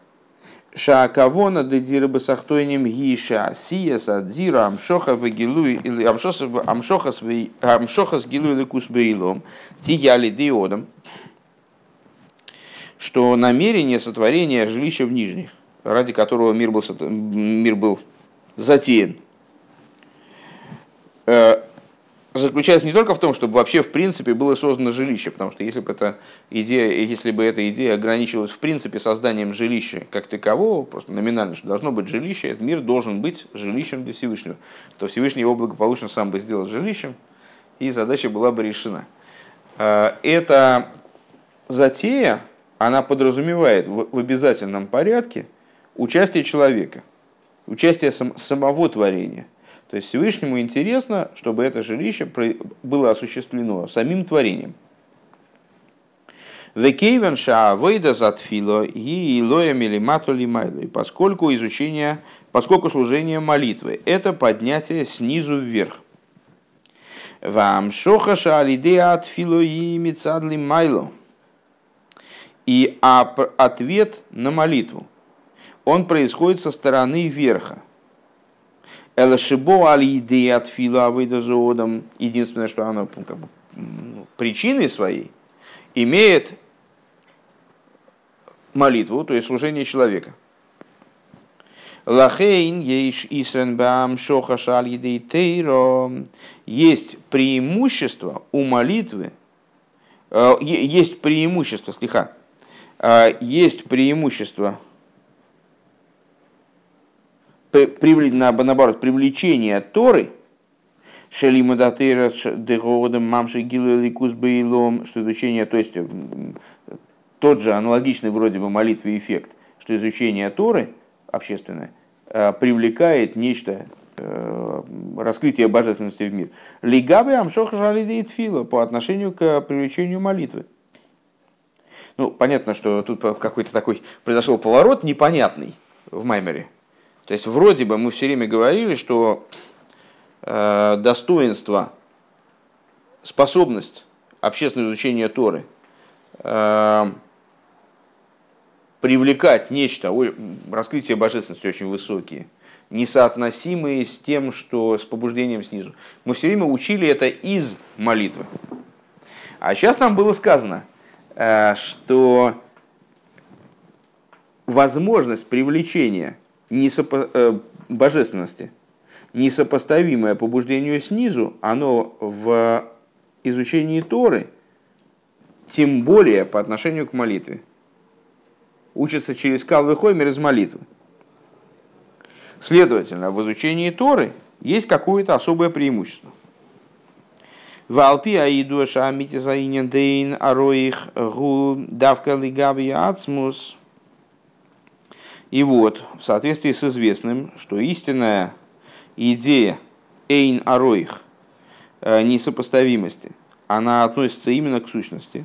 Шаакавона де дирба сахтойним гиша сияса дира амшоха вегилуй или амшоха с гилуй лекус бейлом тияли диодом что намерение сотворения жилища в нижних, ради которого мир был, мир был затеян, э, заключается не только в том, чтобы вообще в принципе было создано жилище, потому что если бы эта идея, если бы эта идея ограничивалась в принципе созданием жилища как такового, просто номинально, что должно быть жилище, этот мир должен быть жилищем для Всевышнего, то Всевышний его благополучно сам бы сделал жилищем, и задача была бы решена. А, эта затея, она подразумевает в обязательном порядке участие человека, участие самого творения. То есть Всевышнему интересно, чтобы это жилище было осуществлено самим творением. И. Поскольку изучение, поскольку служение молитвы – это поднятие снизу вверх. Вам шоха шаалидея отфило и мицадли майло. И ответ на молитву, он происходит со стороны верха – Элашибо али идеи от фила авойдозоодом. Единственное, что оно как бы, ну, причиной своей имеет молитву, то есть служение человека. Лахейн ейш исренбам шоха шаль тейро. Есть преимущество у молитвы, э, есть преимущество, слегка, э, есть преимущество наоборот, привлечение Торы, что изучение, то есть тот же аналогичный вроде бы молитве эффект, что изучение Торы общественное э, привлекает нечто, э, раскрытие божественности в мир. Лигабы Амшоха Жалидеет Фила по отношению к привлечению молитвы. Ну, понятно, что тут какой-то такой произошел поворот непонятный в Маймере. То есть вроде бы мы все время говорили, что э, достоинство, способность общественного изучения Торы э, привлекать нечто, раскрытие божественности очень высокие, несоотносимые с тем, что с побуждением снизу. Мы все время учили это из молитвы. А сейчас нам было сказано, э, что возможность привлечения несопо... э, божественности, несопоставимое побуждению снизу, оно в изучении Торы, тем более по отношению к молитве. Учится через Калвы Хоймер из молитвы. Следовательно, в изучении Торы есть какое-то особое преимущество. Валпи аиду шамити заинен дейн ароих гу давка лигаби ацмус – и вот, в соответствии с известным, что истинная идея эйн ароих, э, несопоставимости, она относится именно к сущности.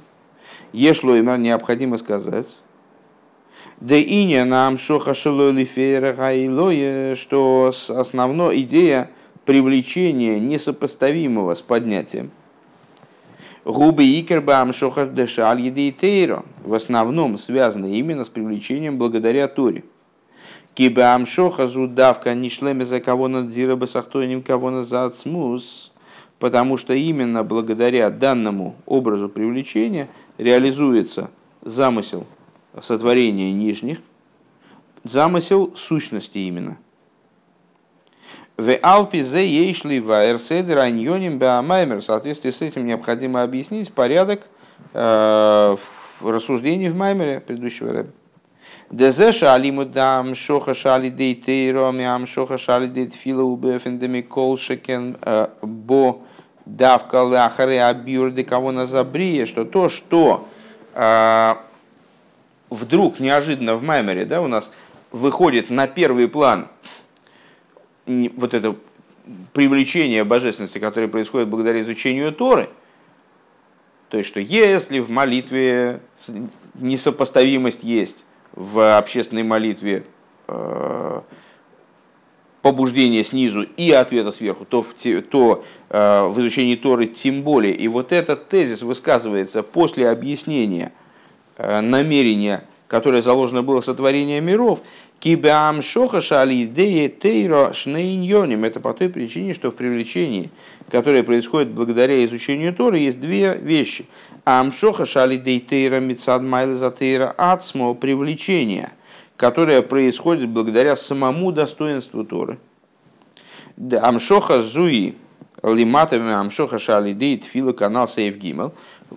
Ешло им необходимо сказать, да иня нам шоха что основная идея привлечения несопоставимого с поднятием. Губы икербам шохар дешаль в основном связаны именно с привлечением благодаря Торе. Киба амшоха зудавка не шлеме за кого надзира басахтойним кого на зацмус, потому что именно благодаря данному образу привлечения реализуется замысел сотворения нижних, замысел сущности именно. В Алпи зе ейшли ваэрседер аньоним беамаймер. В соответствии с этим необходимо объяснить порядок э, рассуждений в Маймере предыдущего рэба. Дезеша алиму дам шоха шали дей тейро мям шоха шали дей тфила убефендеми колшекен бо давка ляхаре абюр де кого на забрие, что то, что вдруг неожиданно в Маймере да, у нас выходит на первый план вот это привлечение божественности, которое происходит благодаря изучению Торы, то есть, что если в молитве несопоставимость есть, в общественной молитве э, побуждения снизу и ответа сверху, то в, то э, в изучении Торы тем более. И вот этот тезис высказывается после объяснения э, намерения, которое заложено было сотворение миров. Кибам шоха шали идея тейро шнейньоним. Это по той причине, что в привлечении, которое происходит благодаря изучению Торы, есть две вещи. Амшоха шали дейтейра мицад майлезатейра ацмо привлечение, которое происходит благодаря самому достоинству Торы. Амшоха зуи Лиматами Амшоха Шалидей Тфила канал Сейф Гимел.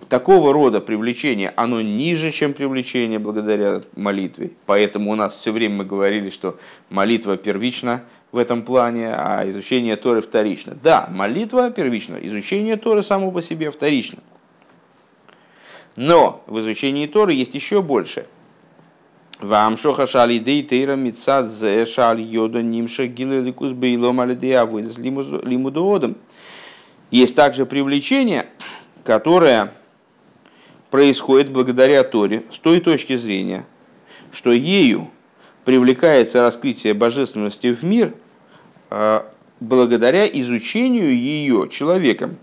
Такого рода привлечение, оно ниже, чем привлечение благодаря молитве. Поэтому у нас все время мы говорили, что молитва первична в этом плане, а изучение Торы вторично. Да, молитва первична, изучение Торы само по себе вторично. Но в изучении Торы есть еще больше. Вам шоха шали дей тейра митсад зе шаль йода нимша гилы ликус бейлом алидея выдас лимудоодом. Есть также привлечение, которое происходит благодаря Торе с той точки зрения, что ею привлекается раскрытие божественности в мир а, благодаря изучению ее человеком.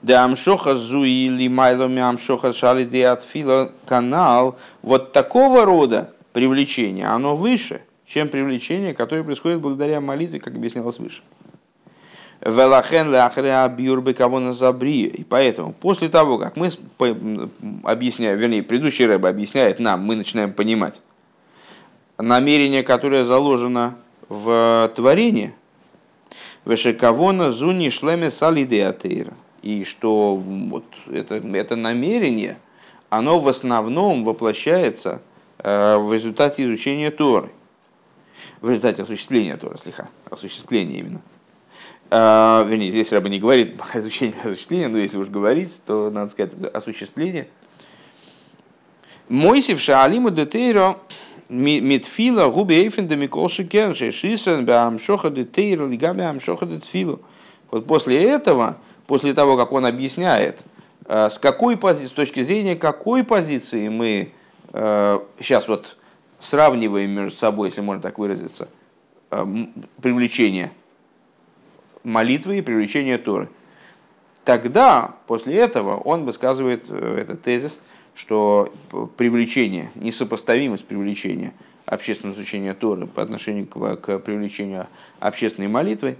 Да амшоха зуи или майломи амшоха шали атфила канал. Вот такого рода привлечение, оно выше, чем привлечение, которое происходит благодаря молитве, как объяснялось выше. Велахен ляхреа бьюрбы кого забри. И поэтому, после того, как мы объясняем, вернее, предыдущий рэб объясняет нам, мы начинаем понимать намерение, которое заложено в творении, Вешекавона зуни шлеме салидеатейра. И что вот это, это намерение, оно в основном воплощается э, в результате изучения Торы. В результате осуществления Торы, слегка, осуществления именно. А, вернее, здесь Раба не говорит изучение [LAUGHS] осуществления, но если уж говорить, то надо сказать осуществление. Мойсив шаалима детейро митфила губи эйфен да миколши керши шисен бам шоха детейро лига бам шоха детфилу. Вот после этого, после того, как он объясняет, а, с какой позиции, с точки зрения какой позиции мы сейчас а, вот сравниваем между собой, если можно так выразиться, привлечение – молитвы и привлечения Торы. Тогда, после этого, он высказывает э, этот тезис, что привлечение, несопоставимость привлечения общественного изучения Торы по отношению к, к привлечению общественной молитвы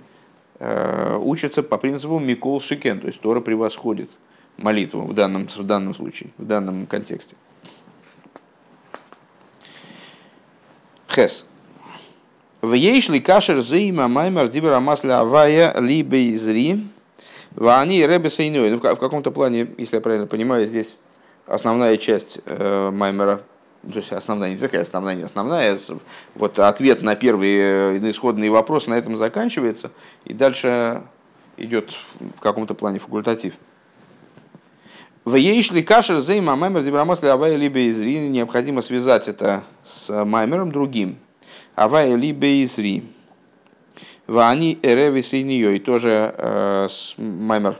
э, учится по принципу Микол Шикен, то есть Тора превосходит молитву в данном, в данном случае, в данном контексте. Хес. В ейшли кашер зейма маймер дибера масля авая либо изри. Вани ребе сейной. Ну, в каком-то плане, если я правильно понимаю, здесь основная часть э, маймера, то есть основная, не такая основная, не основная, вот ответ на первый э, на исходный вопрос на этом заканчивается, и дальше идет в каком-то плане факультатив. В ейшли кашер зейма маймер дибера масля авая либо изри. Необходимо связать это с маймером другим. Авай либе изри. Вани эревис и тоже э, маймер,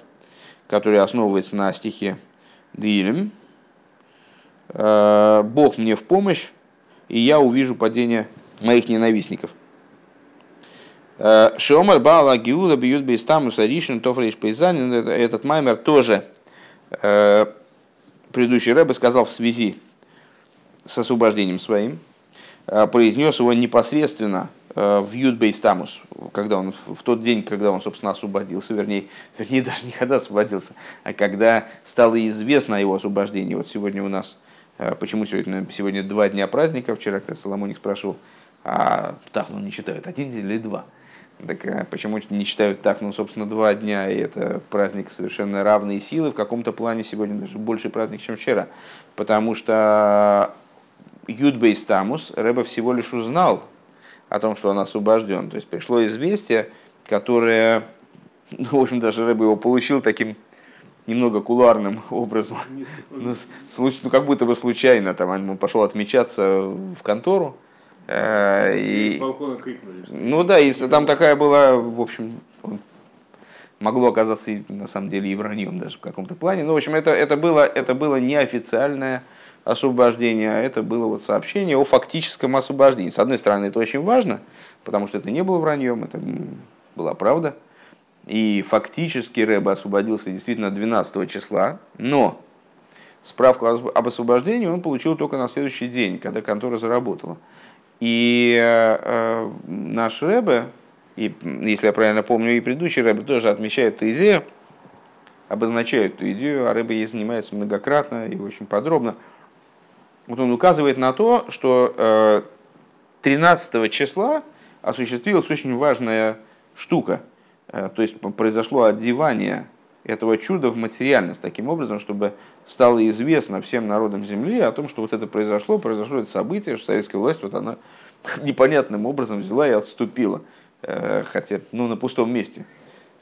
который основывается на стихе Дилем. Э, Бог мне в помощь, и я увижу падение моих ненавистников. Э, Шомар Бала Гиула бьют бейстамуса Ришин Тофрейш Пейзанин. Этот маймер тоже э, предыдущий рэбе сказал в связи с освобождением своим. Э, произнес его непосредственно э, в Юдбейс Тамус, когда он, в тот день, когда он, собственно, освободился, вернее, [LAUGHS] вернее, даже не когда освободился, а когда стало известно о его освобождении. Вот сегодня у нас, э, почему сегодня, сегодня два дня праздника, вчера как Соломоник спрашивал, а так, ну не считают, один день или два? Так почему не считают так? Ну, собственно, два дня, и это праздник совершенно равные силы. В каком-то плане сегодня даже больше праздник, чем вчера. Потому что Юдбейс Тамус Рэба всего лишь узнал о том, что он освобожден. То есть пришло известие, которое, ну, в общем, даже Рэба его получил таким немного куларным образом. Ну, ну, как будто бы случайно. Там он пошел отмечаться в контору. Э, и, ну да, и там такая была, в общем, могло оказаться на самом деле и враньем даже в каком-то плане. Ну, в общем, это, это, было, это было неофициальное освобождения, а это было вот сообщение о фактическом освобождении. С одной стороны, это очень важно, потому что это не было враньем, это была правда. И фактически Рэба освободился действительно 12 числа, но справку об освобождении он получил только на следующий день, когда контора заработала. И э, э наш Рэбе, и, если я правильно помню, и предыдущий Рэбе тоже отмечает эту идею, обозначает эту идею, а Рэбе ей занимается многократно и очень подробно – вот он указывает на то, что 13 э, числа осуществилась очень важная штука. Э, то есть произошло одевание этого чуда в материальность таким образом, чтобы стало известно всем народам Земли о том, что вот это произошло, произошло это событие, что советская власть вот она [LAUGHS] непонятным образом взяла и отступила, хотя ну, на пустом месте,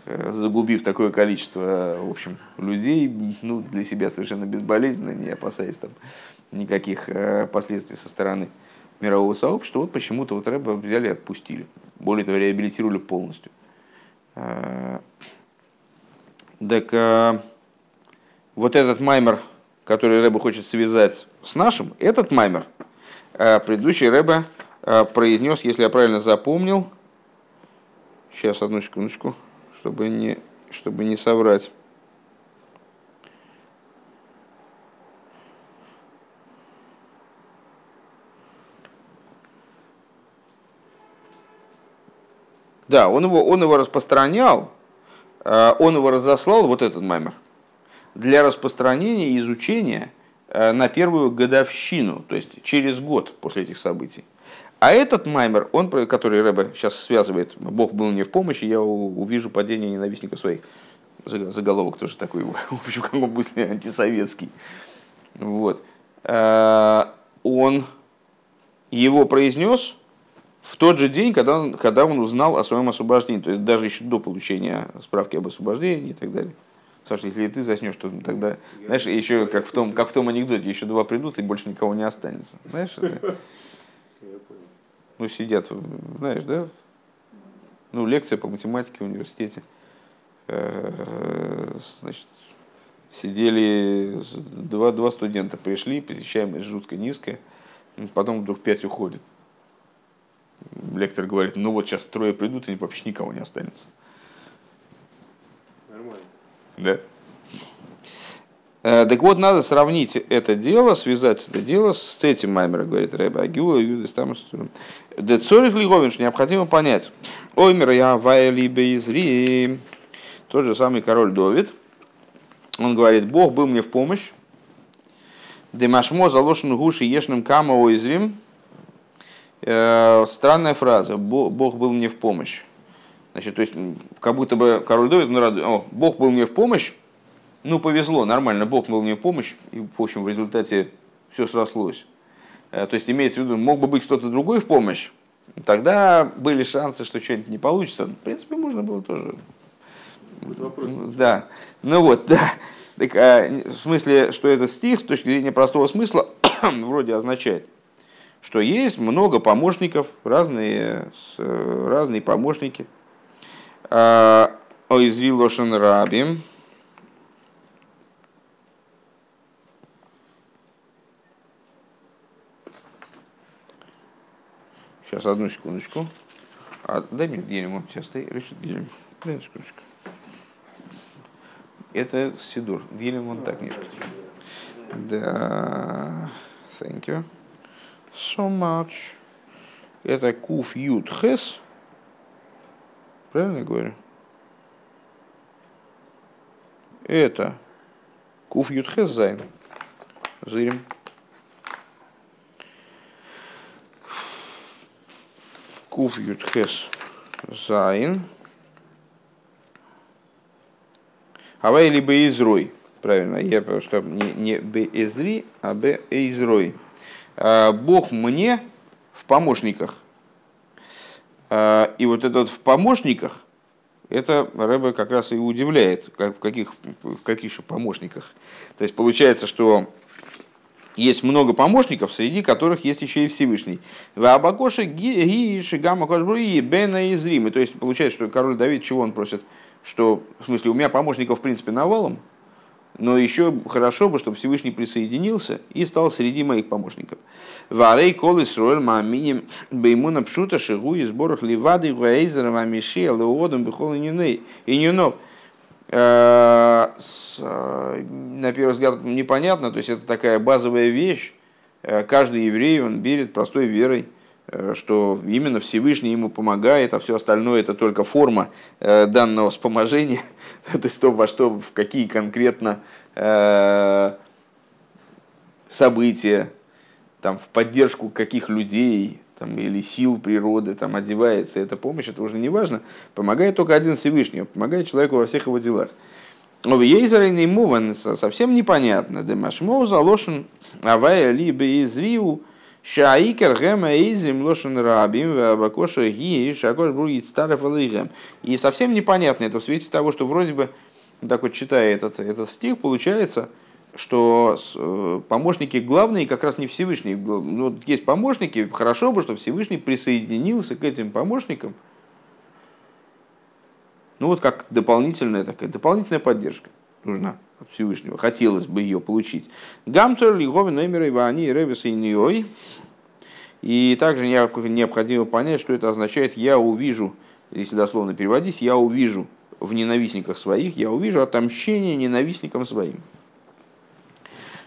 э, загубив такое количество в общем, людей ну, для себя совершенно безболезненно, не опасаясь там никаких последствий со стороны мирового сообщества, вот почему-то вот Рэба взяли и отпустили. Более того, реабилитировали полностью. Так вот этот маймер, который Рэба хочет связать с нашим, этот маймер, предыдущий Рэба произнес, если я правильно запомнил, сейчас одну секундочку, чтобы не, чтобы не соврать. Да, он его, он его распространял, э, он его разослал, вот этот маймер, для распространения и изучения э, на первую годовщину, то есть через год после этих событий. А этот маймер, он, который Рэбе сейчас связывает, Бог был мне в помощи, я увижу падение ненавистников своих. Заголовок тоже такой, [LAUGHS] в общем, как бы антисоветский. Вот. Э, он его произнес, в тот же день, когда он, когда он узнал о своем освобождении, то есть даже еще до получения справки об освобождении и так далее. Саша, если ты заснешь, то тогда, знаешь, еще как в том, как в том анекдоте, еще два придут и больше никого не останется. Знаешь, это? Ну, сидят, знаешь, да? Ну, лекция по математике в университете. Э, значит, сидели, два, два студента пришли, посещаемость жутко низкая, потом вдруг пять уходит лектор говорит, ну вот сейчас трое придут, и вообще никого не останется. Нормально. Да. Э, так вот, надо сравнить это дело, связать это дело с этим маймером, говорит Рэбе Агюа, Юдис там. Децорих Лиговинш необходимо понять. Оймер я вайли бейзри. Тот же самый король Довид. Он говорит, Бог был мне в помощь. Демашмо заложен гуши ешным кама ойзрим. Э, странная фраза. Бог был мне в помощь. Значит, то есть, как будто бы король Давид, ну, о, Бог был мне в помощь, ну, повезло, нормально, Бог был мне помощь, и, в общем, в результате все срослось. Э, то есть, имеется в виду, мог бы быть кто-то другой в помощь, тогда были шансы, что что-нибудь не получится. В принципе, можно было тоже. Вопрос. Да. Ну вот, [LAUGHS] да. Так, а, в смысле, что этот стих с точки зрения простого смысла [CLEARS THROAT] вроде означает – что есть много помощников, разные, разные помощники. А, Оизри Лошен Раби. Сейчас, одну секундочку. А, дай мне Гелем, сейчас стоит, решит Гелем. Дай секундочку. Это Сидур. Гелем он так не Да, thank you so much. Это куф ют хес. Правильно я говорю? Это куф ют хес зайн. Зырим. Куф ют хес зайн. Авай либо изрой. Правильно, я что не, не бе изри, а бе изрой. Э, Бог мне в помощниках. Э, и вот этот в помощниках, это Рэбе как раз и удивляет, как, в, каких, в каких же помощниках. То есть получается, что есть много помощников, среди которых есть еще и Всевышний. В Абакоше Ги Шигама Кошбруи Бена из Рима. То есть получается, что король Давид чего он просит? Что, в смысле, у меня помощников в принципе навалом, но еще хорошо бы, чтобы Всевышний присоединился и стал среди моих помощников. Варей колы сроэль мааминим беймуна пшута шигу и сборах ливады гуэйзера вамиши алеодом бихол и Э, э, на первый взгляд непонятно, то есть это такая базовая вещь. Э, каждый еврей, он верит простой верой, что именно Всевышний ему помогает, а все остальное это только форма данного вспоможения [LAUGHS] – то есть то, во что, в какие конкретно события, там, в поддержку каких людей, там, или сил природы там, одевается эта помощь, это уже не важно. Помогает только один Всевышний, помогает человеку во всех его делах. В Ейзерейный Муван совсем непонятно. Демашмо залошен авая либо из Риу, Шаикер гэма изрим лошен рабим вабакоша ги шакош будет старый И совсем непонятно это в свете того, что вроде бы, так вот читая этот, этот стих, получается, что э, помощники главные как раз не Всевышний. Ну, есть помощники, хорошо бы, чтобы Всевышний присоединился к этим помощникам. Ну вот как дополнительная такая, дополнительная поддержка нужна от Всевышнего. Хотелось бы ее получить. Гамтер, Лиговин, Номер, Ивани, Ревис и Ниой. И также необходимо понять, что это означает «я увижу», если дословно переводить, «я увижу в ненавистниках своих, я увижу отомщение ненавистникам своим».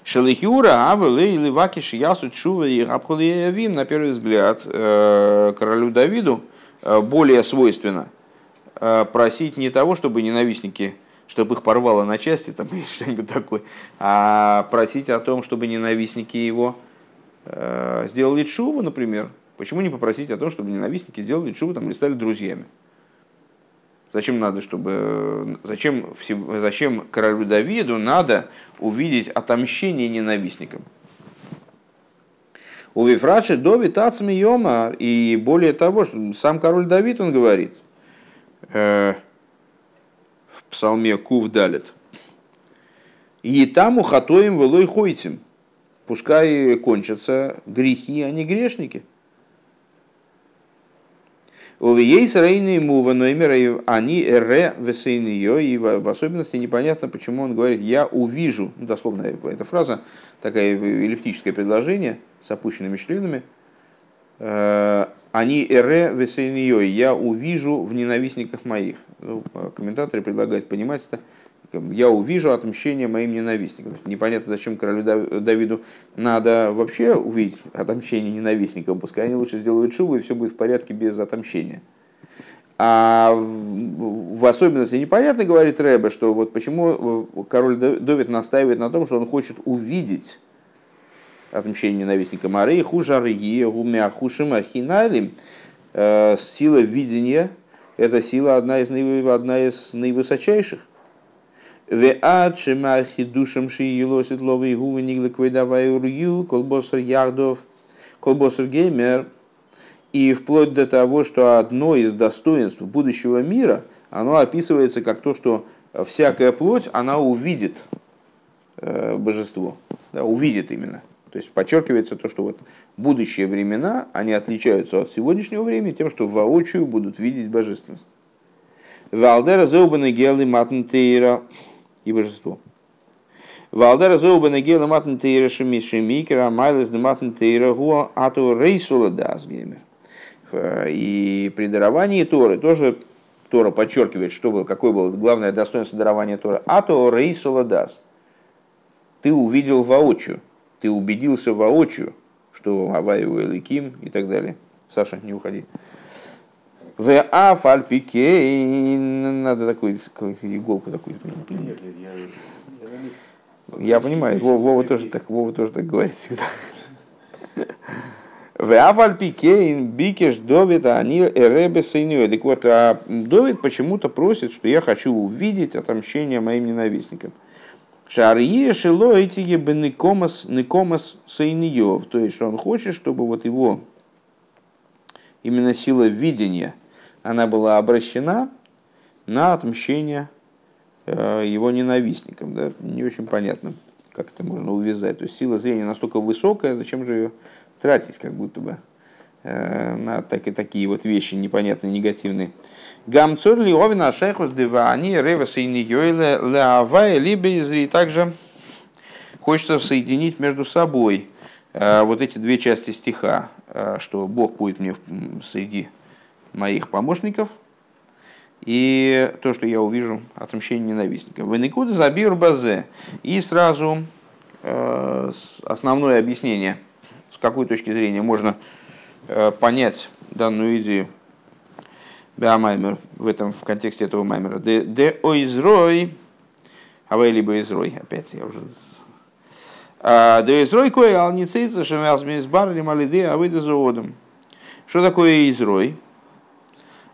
Шелихиура, Авеле или Вакиш, Ясу, Чува и Рабхулиявим, на первый взгляд, э, королю Давиду э, более свойственно э, просить не того, чтобы ненавистники, чтобы их порвало на части там, [LAUGHS] или что-нибудь такое, а просить о том, чтобы ненавистники его сделали чуву, например. Почему не попросить о том, чтобы ненавистники сделали чуву там, или стали друзьями? Зачем надо, чтобы... Зачем, зачем королю Давиду надо увидеть отомщение ненавистникам? У Вифрачи Дови Тацми Йома, и более того, что сам король Давид, он говорит э, в псалме Кув Далит, и там ухатоем велой хойтим, пускай кончатся грехи, а не грешники – Увиейс рейны мува, но они эре весейнее, и в особенности непонятно, почему он говорит «я увижу», ну, дословно эта фраза, такое эллиптическое предложение с опущенными членами, «Э, они эре весейнее, я увижу в ненавистниках моих. Ну, комментаторы предлагают понимать это я увижу отмщение моим ненавистникам. Непонятно, зачем королю Давиду надо вообще увидеть отомщение ненавистникам. Пускай они лучше сделают шубу, и все будет в порядке без отомщения. А в особенности непонятно, говорит Рэбе, что вот почему король Давид настаивает на том, что он хочет увидеть отмщение ненавистника Марии, хужарье, гумя, хушима, хиналим, э, сила видения, это сила одна из, одна из наивысочайших. Веат шемахи душам ши елосит ловы гувы ниглы давай урью, колбосер ягдов, колбосер геймер. И вплоть до того, что одно из достоинств будущего мира, оно описывается как то, что всякая плоть, она увидит э, божество, да, увидит именно. То есть подчеркивается то, что вот будущие времена, они отличаются от сегодняшнего времени тем, что воочию будут видеть божественность. Валдера зеубаны гелы матнтейра и божество. Валдара зоуба нагела матн тейра шемиши микера, майлес матн тейра гуа ату рейсула дас геймер. И при даровании Торы тоже Тора подчеркивает, что было, какое было главное достоинство дарования Торы. Ато рейсула дас. Ты увидел воочию, ты убедился воочию, что הוי' הוא אלקים и так далее. Саша, не уходи. ואף על פי כן. Надо такую иголку такую. Нет, я, я Я понимаю, Вова, Вова, тоже так, Вова тоже так говорит всегда. ואף על פי כן ביקש דוד אני אראה בשונאי. Так вот, а Довид почему-то просит, что я хочу увидеть отомщение моим ненавистникам. Шарье шило эти ебе никомас никомас сейниев. То есть, что он хочет, чтобы вот его именно сила видения – она была обращена на отмщение э, его ненавистникам. Да? Не очень понятно, как это можно увязать. То есть сила зрения настолько высокая, зачем же ее тратить, как будто бы э, на так, и такие вот вещи непонятные, негативные. Гамцур ли овина шейхус дивани реваса и нигёйле леавая либо. Также хочется соединить между собой э, вот эти две части стиха, что Бог будет мне среди моих помощников и то, что я увижу отмщение ненавистников. Веникуда забир базе. И сразу э, основное объяснение, с какой точки зрения можно э, понять данную идею Беамаймер в этом в контексте этого маймера. Де ойзрой, а вы либо изрой, опять я уже а, Де изрой кое алницейца шемяс мисбар лималиде а вы заводом. Что такое изрой?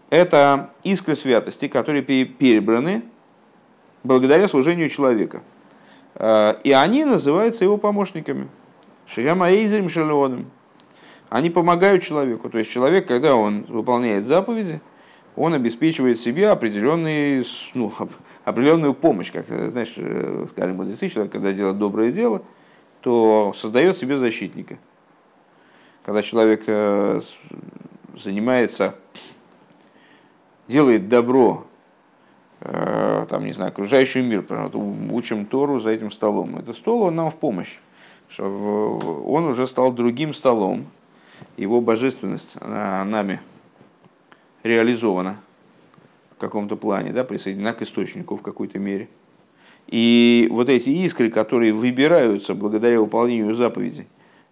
Это искры святости, которые перебраны благодаря служению человека. Э, и они называются его помощниками. Шияма Эйзрим Шелеоном. Они помогают человеку. То есть человек, когда он выполняет заповеди, он обеспечивает себе определенный, ну, определенную помощь. Как, знаешь, э, скажем, мудрецы, человек, когда делает доброе дело, то создает себе защитника. Когда человек э, занимается, делает добро, э, там, не знаю, окружающий мир, учим Тору за этим столом. Это стол, он нам в помощь. Что он уже стал другим столом, его божественность нами реализована в каком-то плане, да, присоединена к источнику в какой-то мере. И вот эти искры, которые выбираются благодаря выполнению заповедей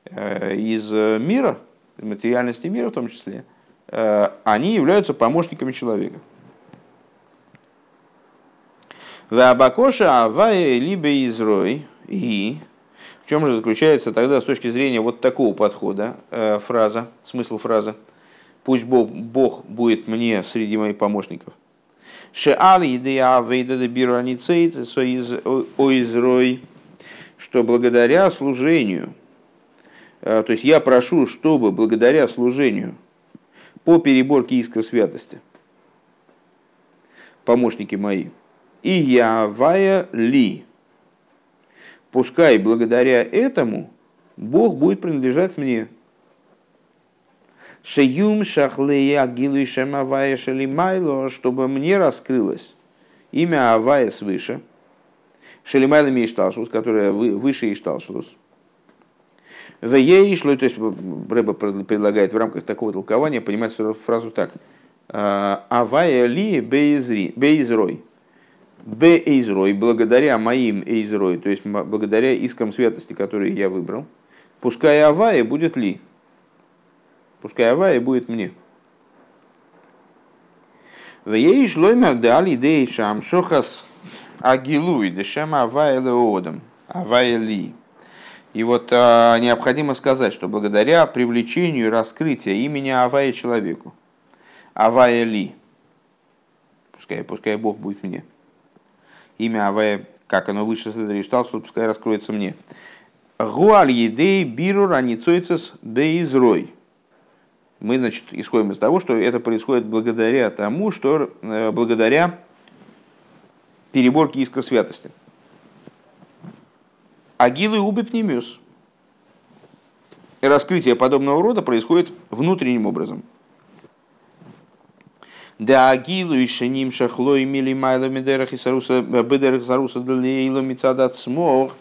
э, из мира, материальности мира в том числе, они являются помощниками человека. Вабакоша авая либо изрой и в чем же заключается тогда с точки зрения вот такого подхода э, фраза, смысл фразы «Пусть Бог, Бог будет мне среди моих помощников». Шеали идея вейда изрой, что благодаря служению, э, то есть я прошу, чтобы благодаря служению по переборке иска святости, помощники мои, и я вая ли, пускай благодаря этому Бог будет принадлежать мне. Шеюм шахлея гилу шамавая шалимайло, чтобы мне раскрылось имя Авая свыше. Шалимайла Мишталшус, которая выше Ишталшус. В ей шло, то есть Рэба предлагает в рамках такого толкования понимать фразу так. Авая ли бейзрой. Б эйзрой, благодаря моим эйзрой, то есть благодаря искам святости, которые я выбрал, пускай авая будет ли. Пускай авая будет мне. В ей шлоймер дали дей шам шохас агилуй дешем авая леодам, авая ли. И вот а, необходимо сказать, что благодаря привлечению раскрытия имени Авая человеку, Авая ли, пускай, пускай Бог будет мне, имя Авая, как оно выше Седриштал, что пускай раскроется мне. Гуаль едей биру раницойцес бейзрой. Мы, значит, исходим из того, что это происходит благодаря тому, что э, благодаря переборке искра святости. Агилы убипнемиус. Раскрытие подобного рода происходит внутренним образом – да агилу и шеним шахлой мили майла медерах и саруса бедерах саруса далейло мицадат смог.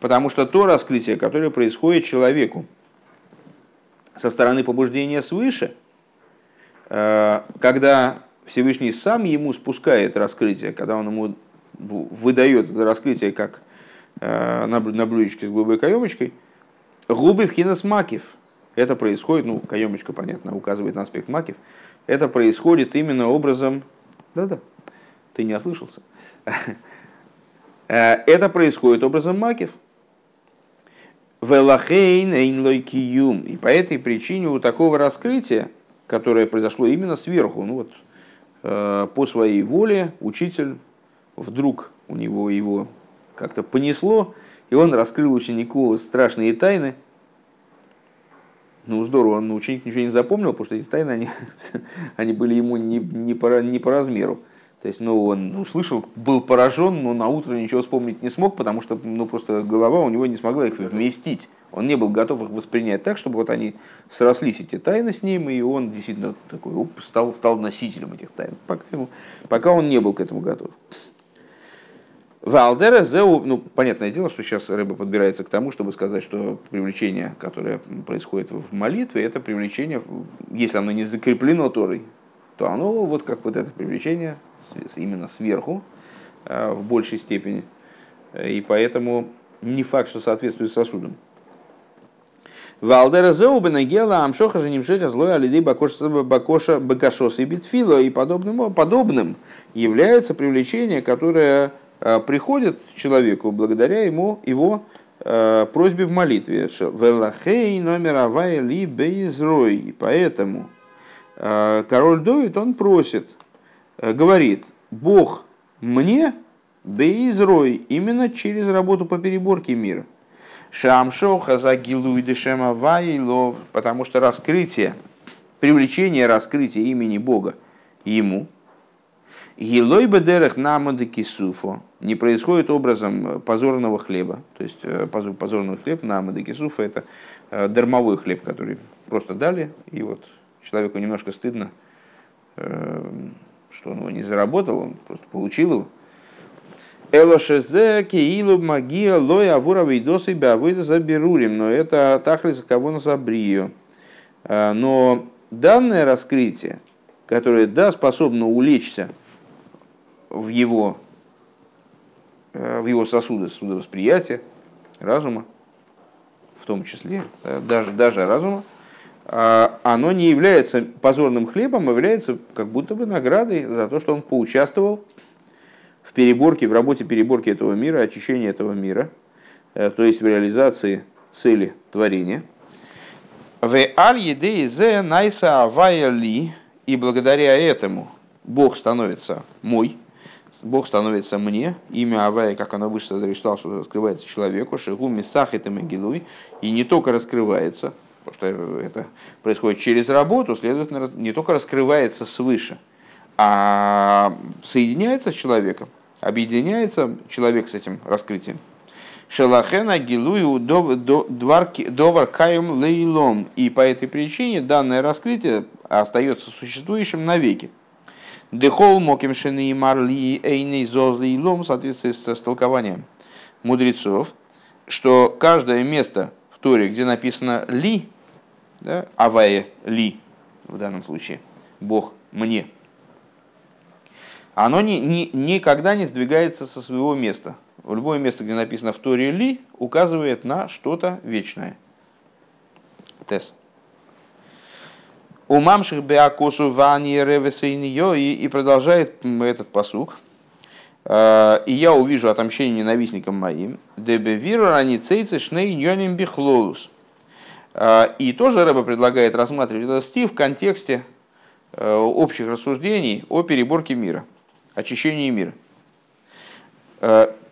Потому что то раскрытие, которое происходит человеку со стороны побуждения свыше, э, когда Всевышний сам ему спускает раскрытие, когда он ему выдает это раскрытие как э, на блюдечке с голубой каемочкой, губы в хинос макив. Это происходит, ну, каемочка, понятно, указывает на аспект макив, это происходит именно образом... Да-да, ты не ослышался. [LAUGHS] Э, это происходит образом макив. Велахейн эйнлойкиюм. И по этой причине у такого раскрытия, которое произошло именно сверху, ну вот, э, по своей воле учитель вдруг у него его как-то понесло, и он раскрыл ученику страшные тайны – ну, здорово, но ученик ничего не запомнил, потому что эти тайны, они, [LAUGHS] они были ему не, не, по, не по размеру. То есть, ну, он услышал, был поражен, но на утро ничего вспомнить не смог, потому что, ну, просто голова у него не смогла их вместить. Он не был готов их воспринять так, чтобы вот они срослись, эти тайны с ним, и он действительно такой оп, стал, стал носителем этих тайн, пока, ему, пока он не был к этому готов. Валдера зеу, ну, понятное дело, что сейчас рыба подбирается к тому, чтобы сказать, что привлечение, которое происходит в молитве, это привлечение, если оно не закреплено Торой, то оно вот как вот это привлечение именно сверху э, в большей степени. И поэтому не факт, что соответствует сосудам. Валдера зеу бенагела амшоха же немшеха злой алиды бакоша бакашоса и битфила и подобным, подобным является привлечение, которое Э, приходит человеку благодаря ему, его э, просьбе в молитве. Велахей номер авай ли бейзрой. Поэтому э, король Довид, он просит, э, говорит, Бог мне бейзрой именно через работу по переборке мира. Шамшоха загилуй дешема вайлов, потому что раскрытие, привлечение раскрытия имени Бога ему, Гилой бедерах намады кисуфо не происходит образом позорного хлеба. То есть э, позорный хлеб намады кисуфа это э, дармовой хлеб, который просто дали, и вот человеку немножко стыдно, э, что он его не заработал, он просто получил его. Элошезе киилу магия лоя авура вейдосы бявыда заберурим. Но это тахлис кого на забрию. Но данное раскрытие, которое да, способно улечься в его, э, в его сосуды, судовосприятия, разума, в том числе, даже, даже разума, а, оно не является позорным хлебом, а является как будто бы наградой за то, что он поучаствовал в переборке, в работе переборки этого мира, очищения этого мира, э, то есть в реализации цели творения. В аль найса авайя и благодаря этому Бог становится мой, Бог становится мне, имя Авая, как оно выше разрешал, что раскрывается человеку, Шигу Мисах это Мегилуй, и не только раскрывается, потому что это происходит через работу, следовательно, не только раскрывается свыше, а соединяется с человеком, объединяется человек с этим раскрытием. Шелахена гилую довар каем лейлом. И по этой причине данное раскрытие остается существующим навеки. Дехол мокимшины и марли эйней зозли и лом в соответствии с толкованием мудрецов, что каждое место в Торе, где написано ли, да, авае ли, в данном случае, Бог мне, оно ни, ни, никогда не сдвигается со своего места. В любое место, где написано в Торе ли, указывает на что-то вечное. Тесс. У мамших беакосу вани и продолжает этот посук. «Э, и я увижу отомщение ненавистникам моим. Дебевиру они цейцы шней ньоним бихлолус. Э, и тоже Рэба предлагает рассматривать этот стих в контексте э, общих рассуждений о переборке мира, очищении мира.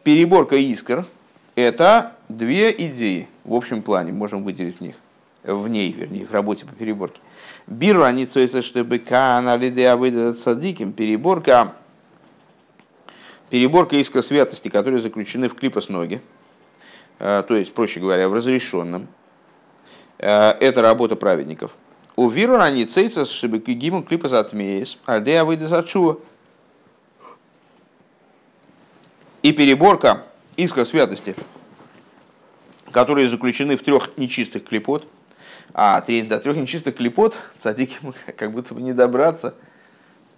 Переборка искр – это две идеи в общем плане, можем выделить в них, в ней, вернее, в работе по переборке – Биру они цойса, чтобы каналидея выдать садиким, переборка, переборка искра святости, которые заключены в клипос ноги, э, то есть, проще говоря, в разрешенном. Э, это работа праведников. У виру они цейса, чтобы гимн клипос отмеес, альдея выйдет отчува. И переборка искра святости, которые заключены в трех нечистых клипот – а до трех нечистых клепот цадиким [LAUGHS] как будто бы не добраться.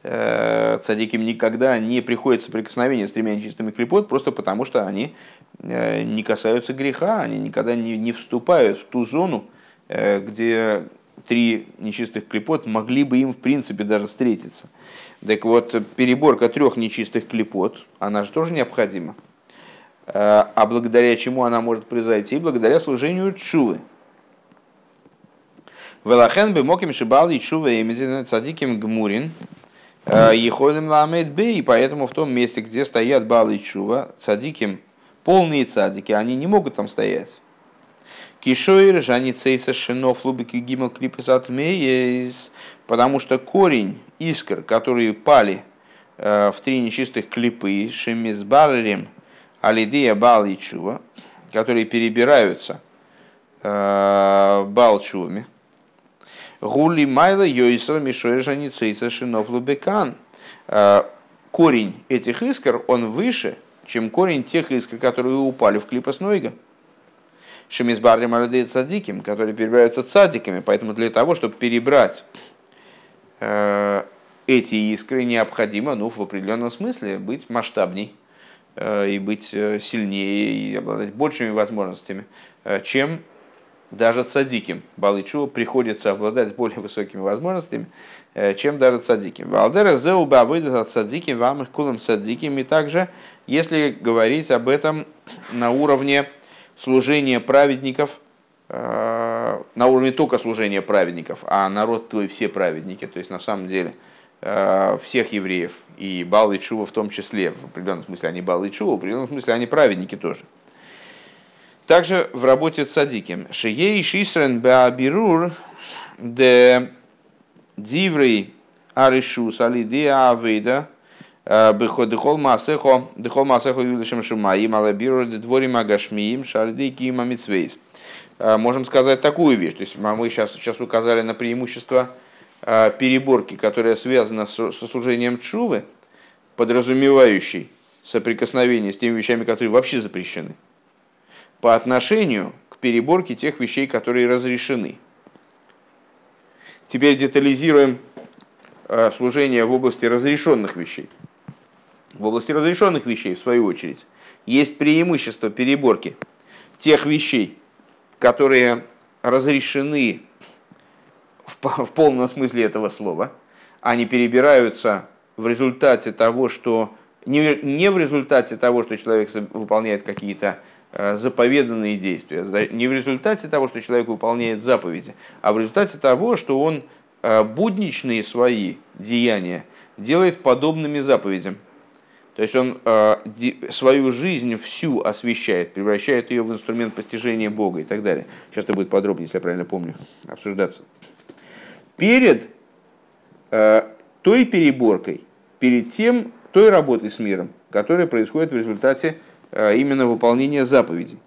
Э, цадиким никогда не приходит соприкосновение с тремя нечистыми клепот, просто потому что они э, не касаются греха, они никогда не, не вступают в ту зону, э, где три нечистых клепот могли бы им в принципе даже встретиться. Так вот, переборка трех нечистых клепот, она же тоже необходима. А благодаря чему она может произойти? Благодаря служению чувы. Велахен бы моким шибал и шува именно цадиким гмурин. Э, Ехолим ламет бе, и поэтому в том месте, где стоят бал и чува, цадиким, полные цадики, они не могут там стоять. Кишойр, жани цейса шинов, лубики гимал клипес отмеес, потому что корень искр, которые пали э, в три нечистых клипы, шемизбаррим, алидея бал и чува, которые перебираются э, балчувами, Гули майла йойсер мишойжани цейца шинов лубекан. А, корень этих искр, он выше, чем корень тех искр, которые упали в клипа Снойга. Шемизбарли Марадей Цадиким, которые перебираются цадиками. Поэтому для того, чтобы перебрать э, эти искры, необходимо, ну, в определенном смысле, быть масштабней э, и быть э, сильнее и обладать большими возможностями, чем даже цадиким Балычу приходится обладать более высокими возможностями, э, чем даже цадиким. Валдера зеуба выйдет цадиким, вам их кулом цадиким. И также, если говорить об этом [CLEARS THROAT] на уровне служение праведников э, на уровне только служения праведников, а народ твой все праведники, то есть на самом деле э, всех евреев, и Бал и Чува в том числе, в определенном смысле они Бал и Чува, в определенном смысле они праведники тоже. Также в работе цадиким. Шией шисрен беабирур де диврей аришус алиди авейда бихо дехол масехо дехол масехо юлишем шумаим алабирур де дворим агашмиим шалиди кима мицвейс. Можем сказать такую вещь. То есть мы сейчас, сейчас указали на преимущество переборки, которая связана с, служением чувы, подразумевающей соприкосновение с теми вещами, которые вообще запрещены по отношению к переборке тех вещей, которые разрешены. Теперь детализируем э, служение в области разрешенных вещей. В области разрешенных вещей, в свою очередь, есть преимущество переборки тех вещей, которые разрешены в, полном смысле этого слова, они перебираются в результате того, что не, не в результате того, что человек выполняет какие-то заповеданные действия. Не в результате того, что человек выполняет заповеди, а в результате того, что он э, будничные свои деяния делает подобными заповедям. То есть он э, свою жизнь всю освещает, превращает ее в инструмент постижения Бога и так далее. Сейчас это будет подробнее, если я правильно помню, обсуждаться. Перед той переборкой, перед тем, той работой с миром, которая происходит в результате Э, именно выполнение заповедей.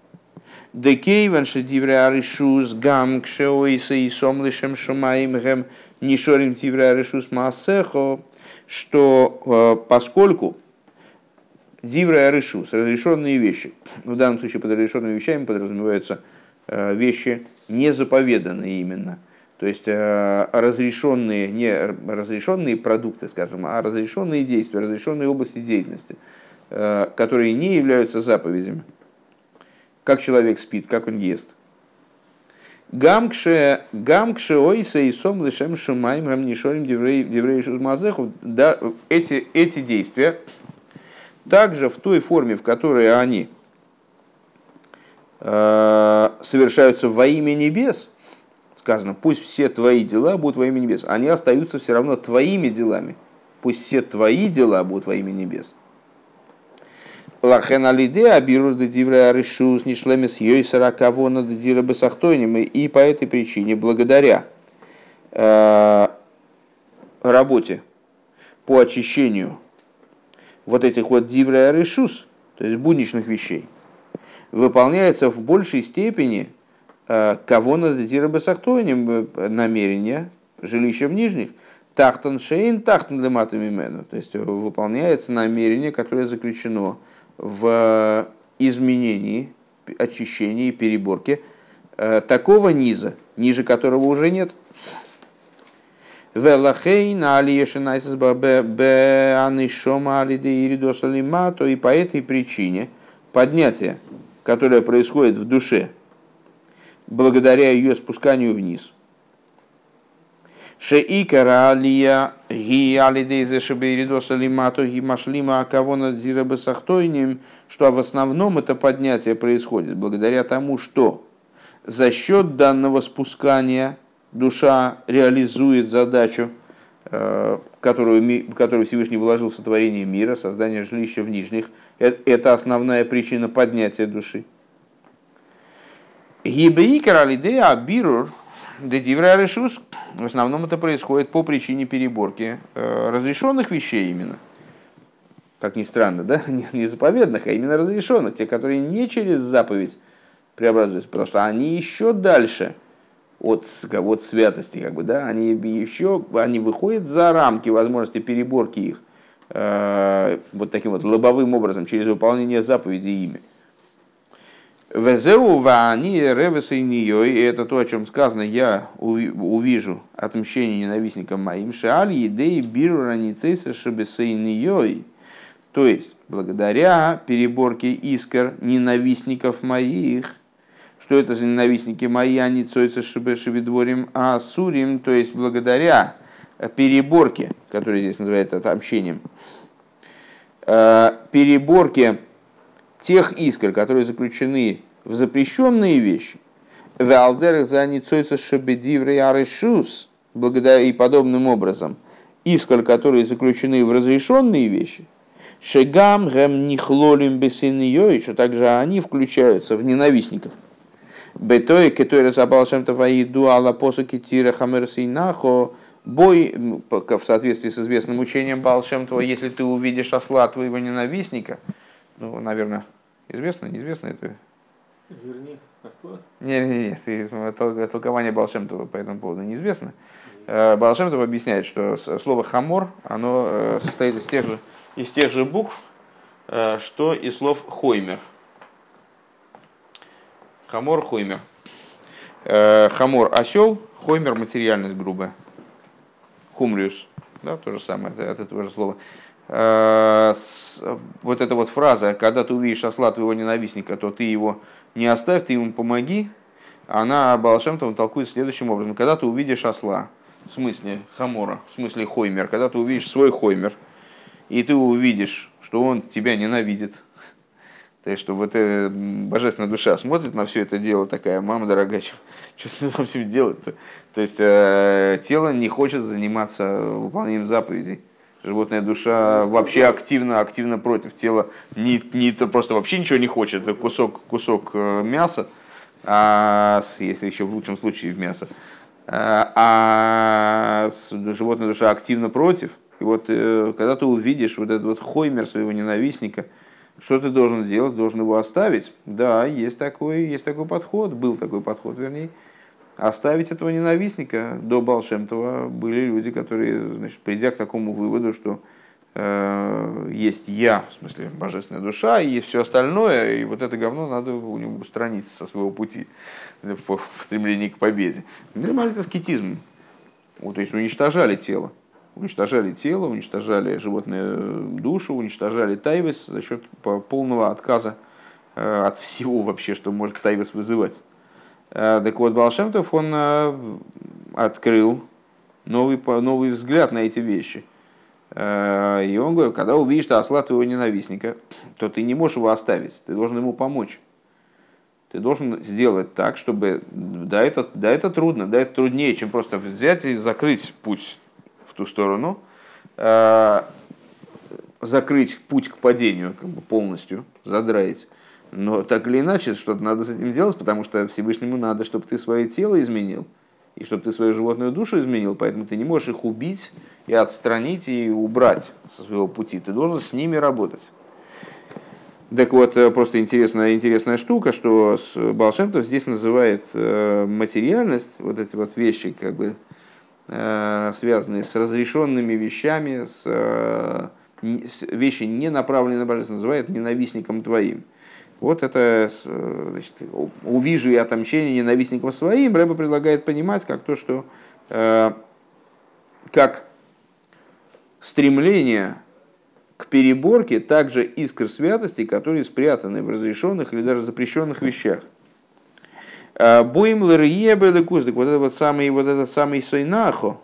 Декейван шедивре аришус гам кшеоиса и сомлишем шумаимгем нишорим тивре аришус маасехо, что э, поскольку дивре аришус, разрешенные вещи, в данном случае под разрешенными вещами подразумеваются э, вещи не заповеданные именно, то есть разрешенные, не разрешенные продукты, скажем, а разрешенные действия, разрешенные области деятельности – Э, которые не являются заповедями. Как человек спит, как он ест. Гамкше, гамкше ойса и сом лишем шумаем рамнишорим деврей шузмазеху. Да, эти, эти действия также в той форме, в которой они э, совершаются во имя небес, сказано, пусть все твои дела будут во имя небес, они остаются все равно твоими делами. Пусть все твои дела будут во имя небес. Лахен алиде абиру де дивре аришус нишлемес йойсара кавона де дира бесахтойним. И по этой причине, благодаря э, работе по очищению вот этих вот дивре аришус, то есть будничных вещей, выполняется в большей степени э, кавона де дира бесахтойним э, намерение жилища в нижних, тахтан шейн, тахтан лемату мимену. То есть выполняется намерение, которое заключено в изменении, очищении, переборке э, такого низа, ниже которого уже нет. И по этой причине поднятие, которое происходит в душе, благодаря ее спусканию вниз – Шеикара алия ги алидейзе шебейридоса лимату ги машлима акавона дзира сахтойним, что в основном это поднятие происходит благодаря тому, что за счет данного спускания душа реализует задачу, э, которую, которую Всевышний вложил в сотворение мира, создание жилища в нижних. Э, это основная причина поднятия души. Гибеикар алидея бирур Дедивра решус, в основном это происходит по причине переборки э, разрешенных вещей именно. Как ни странно, да? [LAUGHS] Не заповедных, а именно разрешенных, те, которые не через заповедь преобразуются, потому что они еще дальше от, от святости, как бы, да, они еще, они выходят за рамки возможности переборки их э, вот таким вот лобовым образом, через выполнение заповедей ими. Везеу вани ревеса и и это то, о чем сказано, я увижу отмщение ненавистникам моим, шаали идеи биру раницейса шабесейнией. То есть, благодаря переборке искр ненавистников моих, что это за ненавистники мои, они цойца шебедворим а сурим, то есть, благодаря переборке, которая здесь называется отмщением, э, переборке тех искр, которые заключены в запрещенные вещи. Валдер за ницойца шабедиврей арышус, благодаря и подобным образом, исколь которые заключены в разрешенные вещи, шегам гэм нихлолим бесин что также они включаются в ненавистников. Бетой, который забал чем-то ваиду ала посуки тира хамерсинахо, бой в соответствии с известным учением Балшемтова, если ты увидишь осла твоего ненавистника, ну, наверное, известно, неизвестно это. Верни осла? Не, не, не, толкование Балшемтова по этому поводу неизвестно. Э, Балшемтов объясняет, что слово хамор, оно э, состоит из тех же, из тех же букв, э, что и слов хоймер. Хамор, хоймер. Хамор осел, хоймер материальность грубая. Хумриус, да, то же самое, от этого же слова. Вот эта вот фраза, когда ты увидишь осла твоего ненавистника, то ты его не оставь, ты ему помоги, она Балашемтова толкует следующим образом. Когда ты увидишь осла, в смысле хамора, в смысле хоймер, когда ты увидишь свой хоймер, и ты увидишь, что он тебя ненавидит, то есть, что вот эта божественная душа смотрит на все это дело, такая, мама дорогая, что, с этим делать-то? То есть, э, тело не хочет заниматься выполнением заповедей. Животная душа вообще активно, активно против тела. Не, не то просто вообще ничего не хочет. Это кусок, кусок э, мяса, а, если еще в лучшем случае в мясо. А, а животная душа активно против. И вот э, когда ты увидишь вот этот вот хоймер своего ненавистника, что ты должен делать? Должен его оставить? Да, есть такой, есть такой подход, был такой подход, вернее оставить этого ненавистника до Балшемтова были люди, которые, значит, придя к такому выводу, что э, есть я, в смысле божественная душа, и есть все остальное, и вот это говно надо у него устранить со своего пути в стремлении к победе. Занимались аскетизмом, вот, то есть уничтожали тело. Уничтожали тело, уничтожали животную душу, уничтожали тайвес за счет полного отказа э, от всего вообще, что может тайвес вызывать. Э, так вот, Балшемтов, он э, открыл новый, новый взгляд на эти вещи. Э, и он говорит, когда увидишь что осла твоего ненавистника, то ты не можешь его оставить, ты должен ему помочь. Ты должен сделать так, чтобы... Да, это, да, это трудно, да, это труднее, чем просто взять и закрыть путь в ту сторону, закрыть путь к падению как бы полностью, задраить. Но так или иначе, что-то надо с этим делать, потому что Всевышнему надо, чтобы ты свое тело изменил, и чтобы ты свою животную душу изменил, поэтому ты не можешь их убить и отстранить и убрать со своего пути. Ты должен с ними работать. Так вот, э, просто интересная, интересная штука, что Балшемтов здесь называет э, материальность, вот эти вот вещи, как бы э, связанные с разрешенными вещами, с вещи не направленные на божество, называет ненавистником твоим. Вот это значит, увижу и отомщение ненавистникам своим, Рэба предлагает понимать как то, что э, как стремление к переборке также искр святости, которые спрятаны в разрешенных или даже запрещенных вещах. Э, Боим лэрьебелыкуздык, вот этот вот самый, вот этот самый Сойнахо,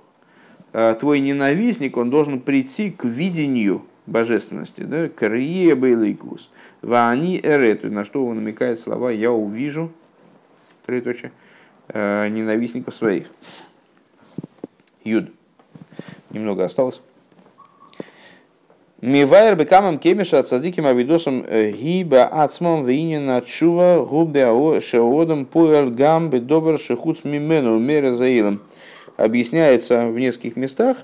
э, твой ненавистник, он должен прийти к видению божественности, да, крие бейлейкус, вани эрету, на что он намекает слова «я увижу», троеточие, э, ненавистников своих. Юд. Немного осталось. Мивайр бекамам кемиша от садиким авидосом э, гиба ацмам винина чува губе шеодом пуэль гам бедобр шехуц мимену мере заилом. Объясняется в нескольких местах,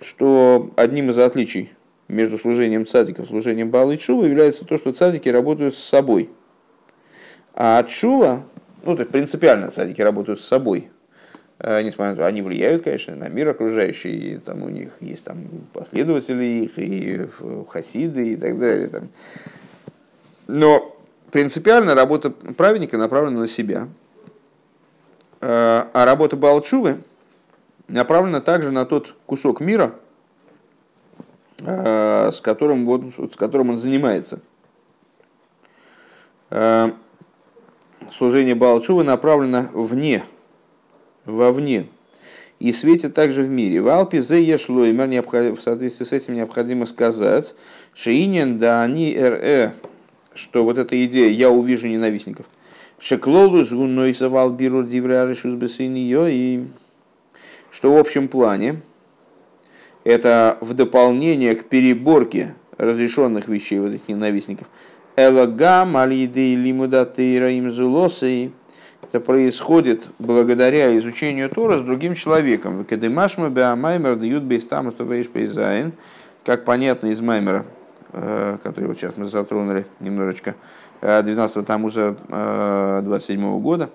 что одним из отличий между служением цадиков и служением Бала Чува является то, что цадики работают с собой. А Чува, ну, то есть принципиально цадики работают с собой. А, несмотря на то, они влияют, конечно, на мир окружающий, и там у них есть там последователи их, и хасиды, и так далее. Там. Но принципиально работа праведника направлена на себя. А, а работа Балчувы направлена также на тот кусок мира, Э, с которым, вот, с которым он занимается. Э, служение Балчува направлено вне, вовне, и светит также в мире. В Алпе зе ешло, и в соответствии с этим необходимо сказать, шиинен да они ре, что вот эта идея «я увижу ненавистников», Шеклолу с гуной совал биру диврярешус и что в общем плане это в дополнение к переборке разрешенных вещей вот этих ненавистников. אלא גם על ידי לימוד התורה עם זולתו. Это происходит благодаря изучению Тора с другим человеком. כדמשמע בהמאמר די"ב תמוז פ"ז. Как понятно из Маймера, э, который вот сейчас мы затронули немножечко, 12 э, тамуза 27 э, года,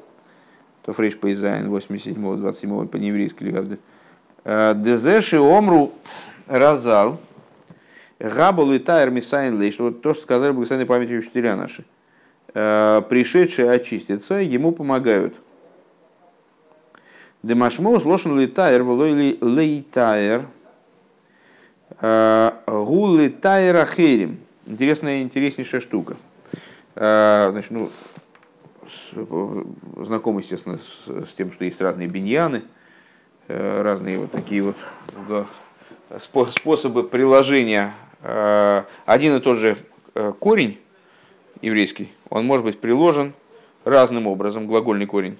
תרפ"ז 87 27 по-еврейски Дезеши омру разал, Габал и Тайр Мисайн Лейш, вот то, что сказали благословенной памяти учителя наши. Пришедшие очиститься, ему помогают. Демашмоус лошен литайр, волой лейтайр, гулы тайра херим. Интересная, интереснейшая штука. Значит, ну, знаком, естественно, с, с тем, что есть разные биньяны, разные вот такие вот способы приложения. Один и тот же корень еврейский, он может быть приложен разным образом, глагольный корень,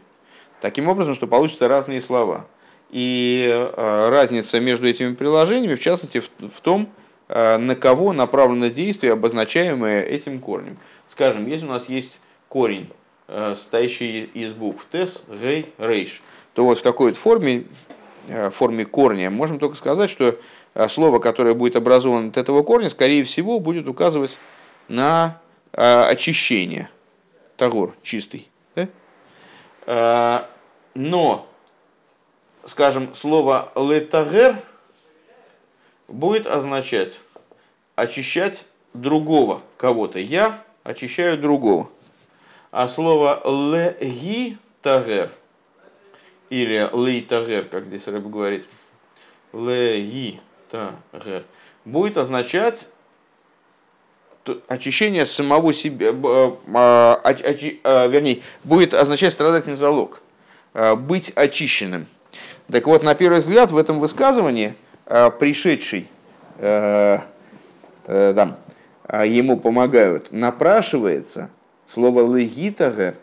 таким образом, что получатся разные слова. И разница между этими приложениями, в частности, в, том, на кого направлено действие, обозначаемое этим корнем. Скажем, если у нас есть корень, состоящий из букв тес, гей, рейш, то вот в такой вот форме, форме корня, можем только сказать, что слово, которое будет образовано от этого корня, скорее всего, будет указывать на очищение. Тагор, чистый. Да? Но скажем, слово летагер будет означать очищать другого кого-то. Я очищаю другого. А слово леги тагер или лейтагер, как здесь Рэб говорит, леги тагер, будет означать очищение самого себя, очи, а, вернее, будет означать страдательный залог, а, быть очищенным. Так вот, на первый взгляд, в этом высказывании э, пришедший э, э, там, ему помогают, напрашивается слово легитагер,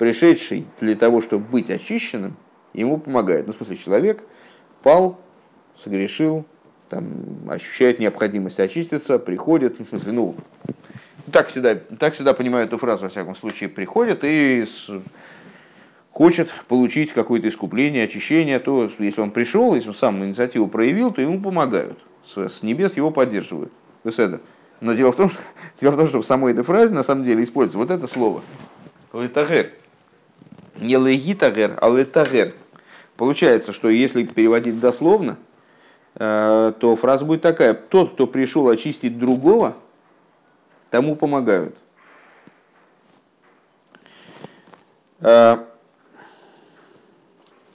пришедший для того, чтобы быть очищенным, ему помогает. Ну, в смысле, человек пал, согрешил, там, ощущает необходимость очиститься, приходит, ну, в смысле, ну, так всегда, так всегда понимаю эту фразу, во всяком случае, приходит и с, хочет получить какое-то искупление, очищение, то если он пришел, если он сам инициативу проявил, то ему помогают. С небес его поддерживают. Беседа. Но дело в, том, [LAUGHS] дело в том, что в самой этой фразе на самом деле используется вот это слово. Летагер. Не легитагер, а летагер. Получается, что если переводить дословно, э, то фраза будет такая. Тот, кто пришел очистить другого, тому помогают. Э,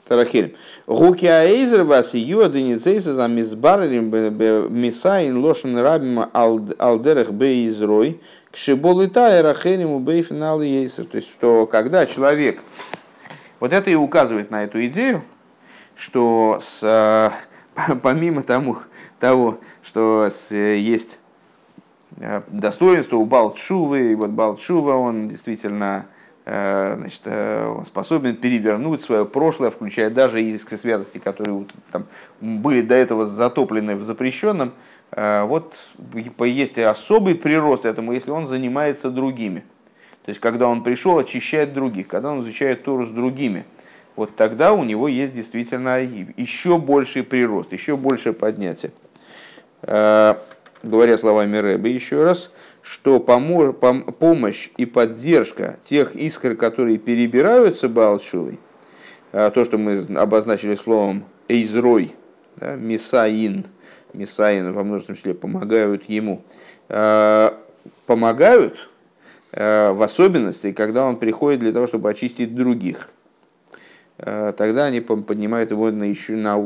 Тарахель. Гуки аэйзер вас и юаденицейса за мизбарелем мисайн лошен рабим алдерах бейзрой кшиболы тайра хериму бейфинал ейсер. То есть, что когда человек... Вот это и указывает на эту идею, что с, [LAUGHS] помимо тому, того, что есть достоинство у Балтшувы, и вот Балтшува, он действительно Э, значит, э, способен перевернуть свое прошлое, включая даже искры святости, которые там, были до этого затоплены в запрещенном. Э, вот есть особый прирост этому, если он занимается другими. То есть, когда он пришел очищать других, когда он изучает Тору с другими, вот тогда у него есть действительно еще больший прирост, еще большее поднятие. Говоря словами Рэба еще раз, что помощь и поддержка тех искр, которые перебираются Балчувой, а, то, что мы обозначили словом «эйзрой», да, «мисаин», «мисаин» во множественном числе, помогают ему, а, помогают в особенности, когда он приходит для того, чтобы очистить других. Тогда они поднимают его на, еще, на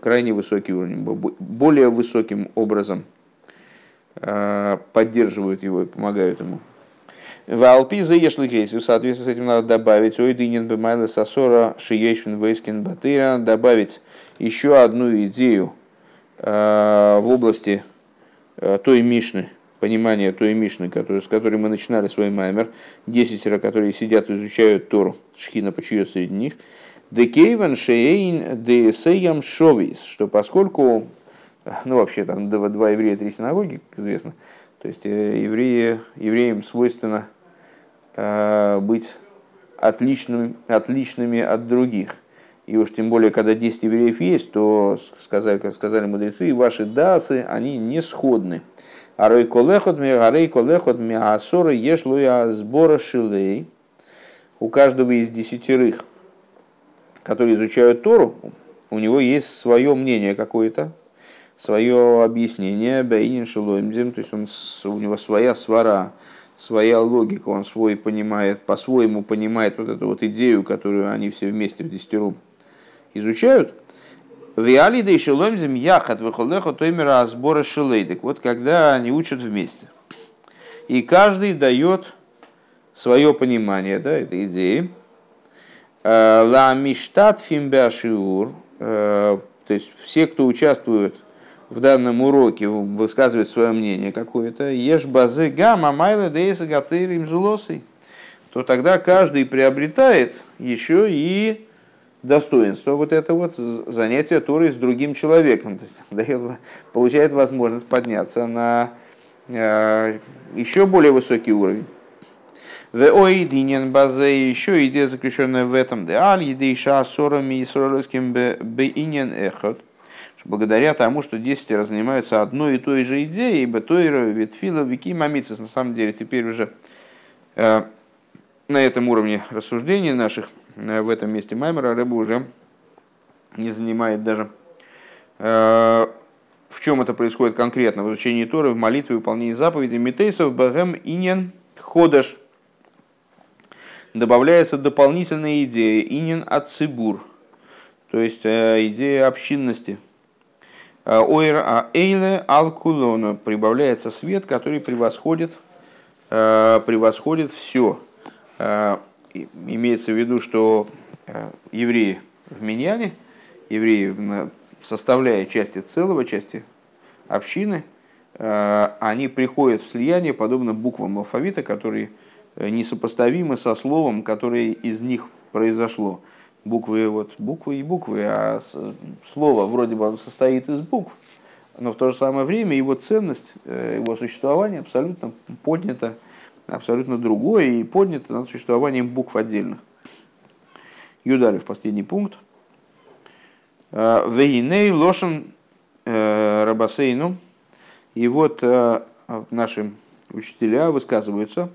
крайне высокий уровень, более высоким образом – Э, поддерживают его и помогают ему. В Алпи заешликейси, в соответствии с этим надо добавить ойдинин бемайла сасора шиешвин вейскин батыра, добавить еще одну идею э, в области э, той Мишны, понимание той Мишны, который, с которой мы начинали свой маймер, десятеро, которые сидят и изучают Тору, шхина почует среди них, Декейвен шейн десеям шовис, что поскольку, ну вообще там два, два еврея, три синагоги, как известно, то есть э, евреи, евреям свойственно э, быть отличными, отличными от других. И уж тем более, когда 10 евреев есть, то, сказали, как сказали мудрецы, ваши дасы, они не сходны. Арой колехот ми арей колехот ми асора еш луя сбора шилей. У каждого из десятерых, которые изучают Тору, у него есть свое мнение какое-то, свое объяснение, бейнин шилоимзем, то есть он, у него своя свара, своя логика, он свой понимает, по-своему понимает вот эту вот идею, которую они все вместе в десятером изучают. Виали да еще ломзим яхат выхолехо тоймера сбора шилейдек. Вот когда они учат вместе. И каждый дает свое понимание да, этой идеи. Э, ла миштат фимбяшиур. Э, то есть все, кто участвует в данном уроке, высказывает свое мнение какое-то. Ешь базы гамма майла дейса гатыр им то тогда каждый приобретает еще и достоинство вот это вот занятие Торой с другим человеком. То есть [LAUGHS] дает, получает возможность подняться на э, еще более высокий уровень. В оидинен базе еще идея заключенная в этом. Да аль едейша сорами и соролевским бейнен эхот. Благодаря тому, что десятеро занимаются одной и той же идеей, ибо Тойра, Ветфила, Вики, Мамицис, на самом деле, теперь уже э, на этом уровне рассуждений наших в этом месте Маймера рыба уже не занимает даже э, в чем это происходит конкретно, в изучении Торы, в молитве, в выполнении заповедей, Митейсов, Багем, Инен, Ходаш. Добавляется дополнительная идея, Инен от Цибур, то есть э, идея общинности. Ойр а Эйле Алкулона прибавляется свет, который превосходит, превосходит все имеется в виду, что э, евреи в Миньяне, евреи, составляя части целого, части общины, э, они приходят в слияние подобно буквам алфавита, которые э, несопоставимы со словом, которое из них произошло. Буквы, вот, буквы и буквы, а слово вроде бы состоит из букв, но в то же самое время его ценность, его существование абсолютно поднято абсолютно другое и поднято над существованием букв отдельных. Юдалев, последний пункт. Вейней лошен э, рабасейну. И вот э, наши учителя высказываются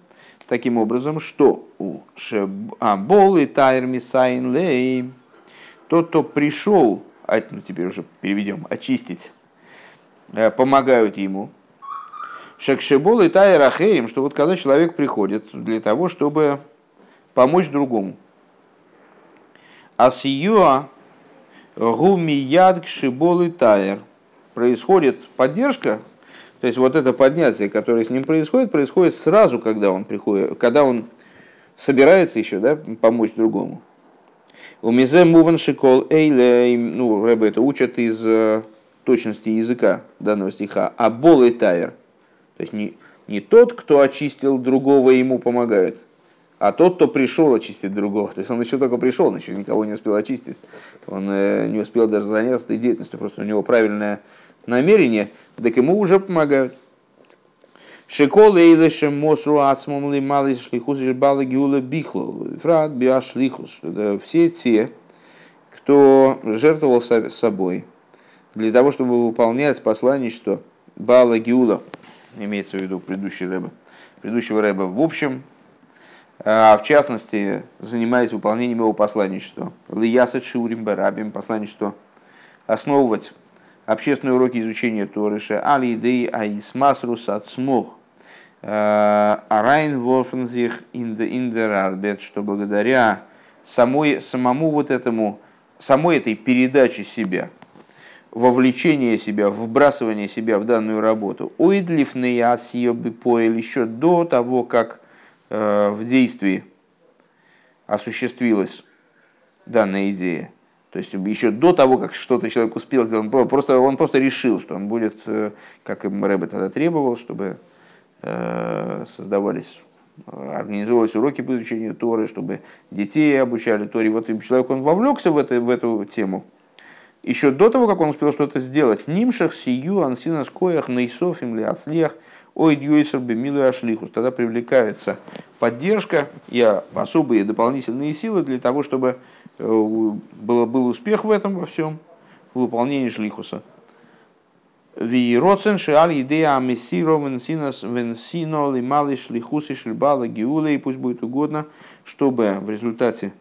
таким образом, что у Шебол и Тайр Мисайн Лей, тот, кто пришел, ну теперь уже переведем, очистить, э, помогают ему, Шекшебол и Тайра Херим, что вот когда человек приходит для того, чтобы помочь другому. Асиюа гуми яд кшибол и тайр. Происходит поддержка, то есть вот это поднятие, которое с ним происходит, происходит сразу, когда он приходит, когда он собирается еще да, помочь другому. У мизе муван шикол эйле, ну, Рэбе это учат из э, точности языка данного стиха, а бол и тайр – то есть не, не тот, кто очистил другого, ему помогает, а тот, кто пришел очистить другого. То есть он еще только пришел, он еще никого не успел очистить. Он э, не успел даже заняться этой деятельностью, просто у него правильное намерение, так ему уже помогают. Шекол эйлешем мосру ацмом ли малый шлихус бала гиула бихлал. Фрат биашлихус. Все те, кто жертвовал собой для того, чтобы выполнять посланничество Бала Гиула, имеется в виду предыдущий рэбе, предыдущего рэба, в общем, а в частности, занимаясь выполнением его посланничества. Лияса Шурим Барабим, посланничество, основывать общественные уроки изучения Торыша, Али Идей Аисмасрус Ацмох, Арайн Ворфензих Индерарбет, что благодаря самой, самому вот этому, самой этой передаче себя – вовлечение себя, вбрасывание себя в данную работу. Уидлиф поэл еще до того, как э, в действии осуществилась данная идея. То есть еще до того, как что-то человек успел сделать, он просто, он просто решил, что он будет, э, как им Рэбе тогда требовал, чтобы э, создавались, организовывались уроки по изучению Торы, чтобы детей обучали Торе. Вот человек, он вовлекся в, это, в эту тему, еще до того, как он успел что-то сделать. Нимшах сию ансинас коях нейсов им аслех ой дьюйсер бемилу ашлихус. Тогда привлекается поддержка и особые дополнительные силы для того, чтобы э, был, был успех в этом во всем, в выполнении шлихуса. Вироцен шеаль идея мессиро венсинос венсино лимали шлихуси шльбала гиуле, и пусть будет угодно, чтобы в результате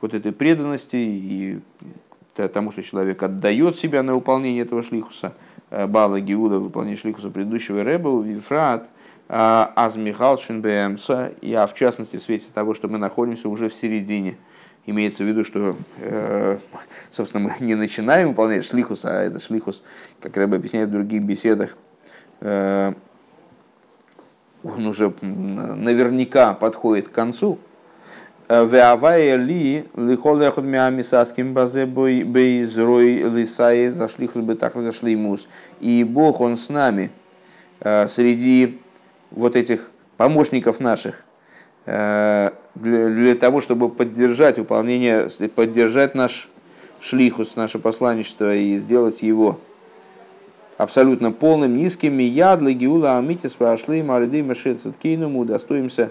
вот этой преданности и тому, что человек отдает себя на выполнение этого шлихуса, э, Бала Гиуда, выполнение шлихуса предыдущего Рэба, Вифрат, э, Аз Михалшин Бэмса, и а в частности в свете того, что мы находимся уже в середине. Имеется в виду, что, э, собственно, мы не начинаем выполнять шлихус, а это шлихус, как Рэба объясняет в других беседах, он уже наверняка подходит к концу, Веавая ли лихол яхуд миамисаским базе бейзрой лисае зашлихус бы так мус. И Бог, Он с нами э, среди вот этих помощников наших э, для, того, чтобы поддержать выполнение, поддержать наш шлихус, наше посланничество и сделать его абсолютно полным, низким. Ядлы гиула амитис прошли марды машецеткейному удостоимся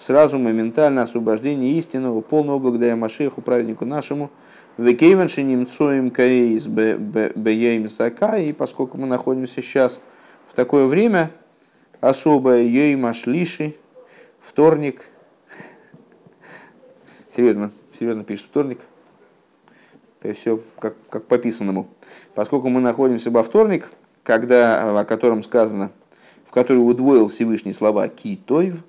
сразу моментально освобождение истинного, полного благодаря Машеху, праведнику нашему, Векейвенши немцоем каэйс бэйэйм зака, и поскольку мы находимся сейчас в такое время, особое ей машлиши, вторник, [LAUGHS] серьезно, серьезно пишет вторник, то есть все как, как по писанному. Поскольку мы находимся во вторник, когда, о котором сказано, в который удвоил Всевышний слова ки тойв,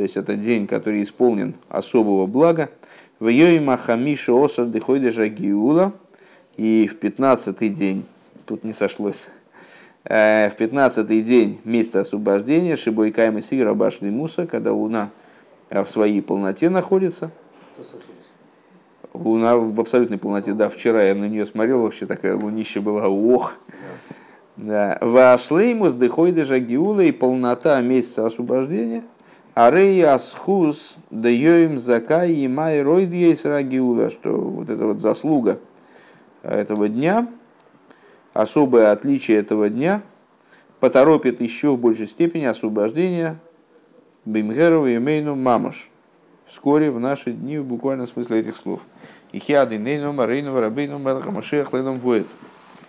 то есть это день, который исполнен особого блага. В Йоима Хамиша Осар Дехойдежа Гиула, и в пятнадцатый день, тут не сошлось, э, в пятнадцатый день месяца освобождения Шибойкайма Сира Башли Муса, когда луна э, в своей полноте находится. Луна в абсолютной полноте, да, вчера я на нее смотрел, вообще такая лунища была, ох. Да. Вашлеймус дыхойдежа гиула и полнота месяца освобождения – Арей асхус даем закай и май ройд есть рагиула, что вот эта вот заслуга этого дня, особое отличие этого дня поторопит еще в большей степени освобождение Бимгерова и Мейну Мамаш. Вскоре в наши дни в буквальном смысле этих слов. Ихиады Нейну Марейну Рабейну Малахамашех Леном Воет.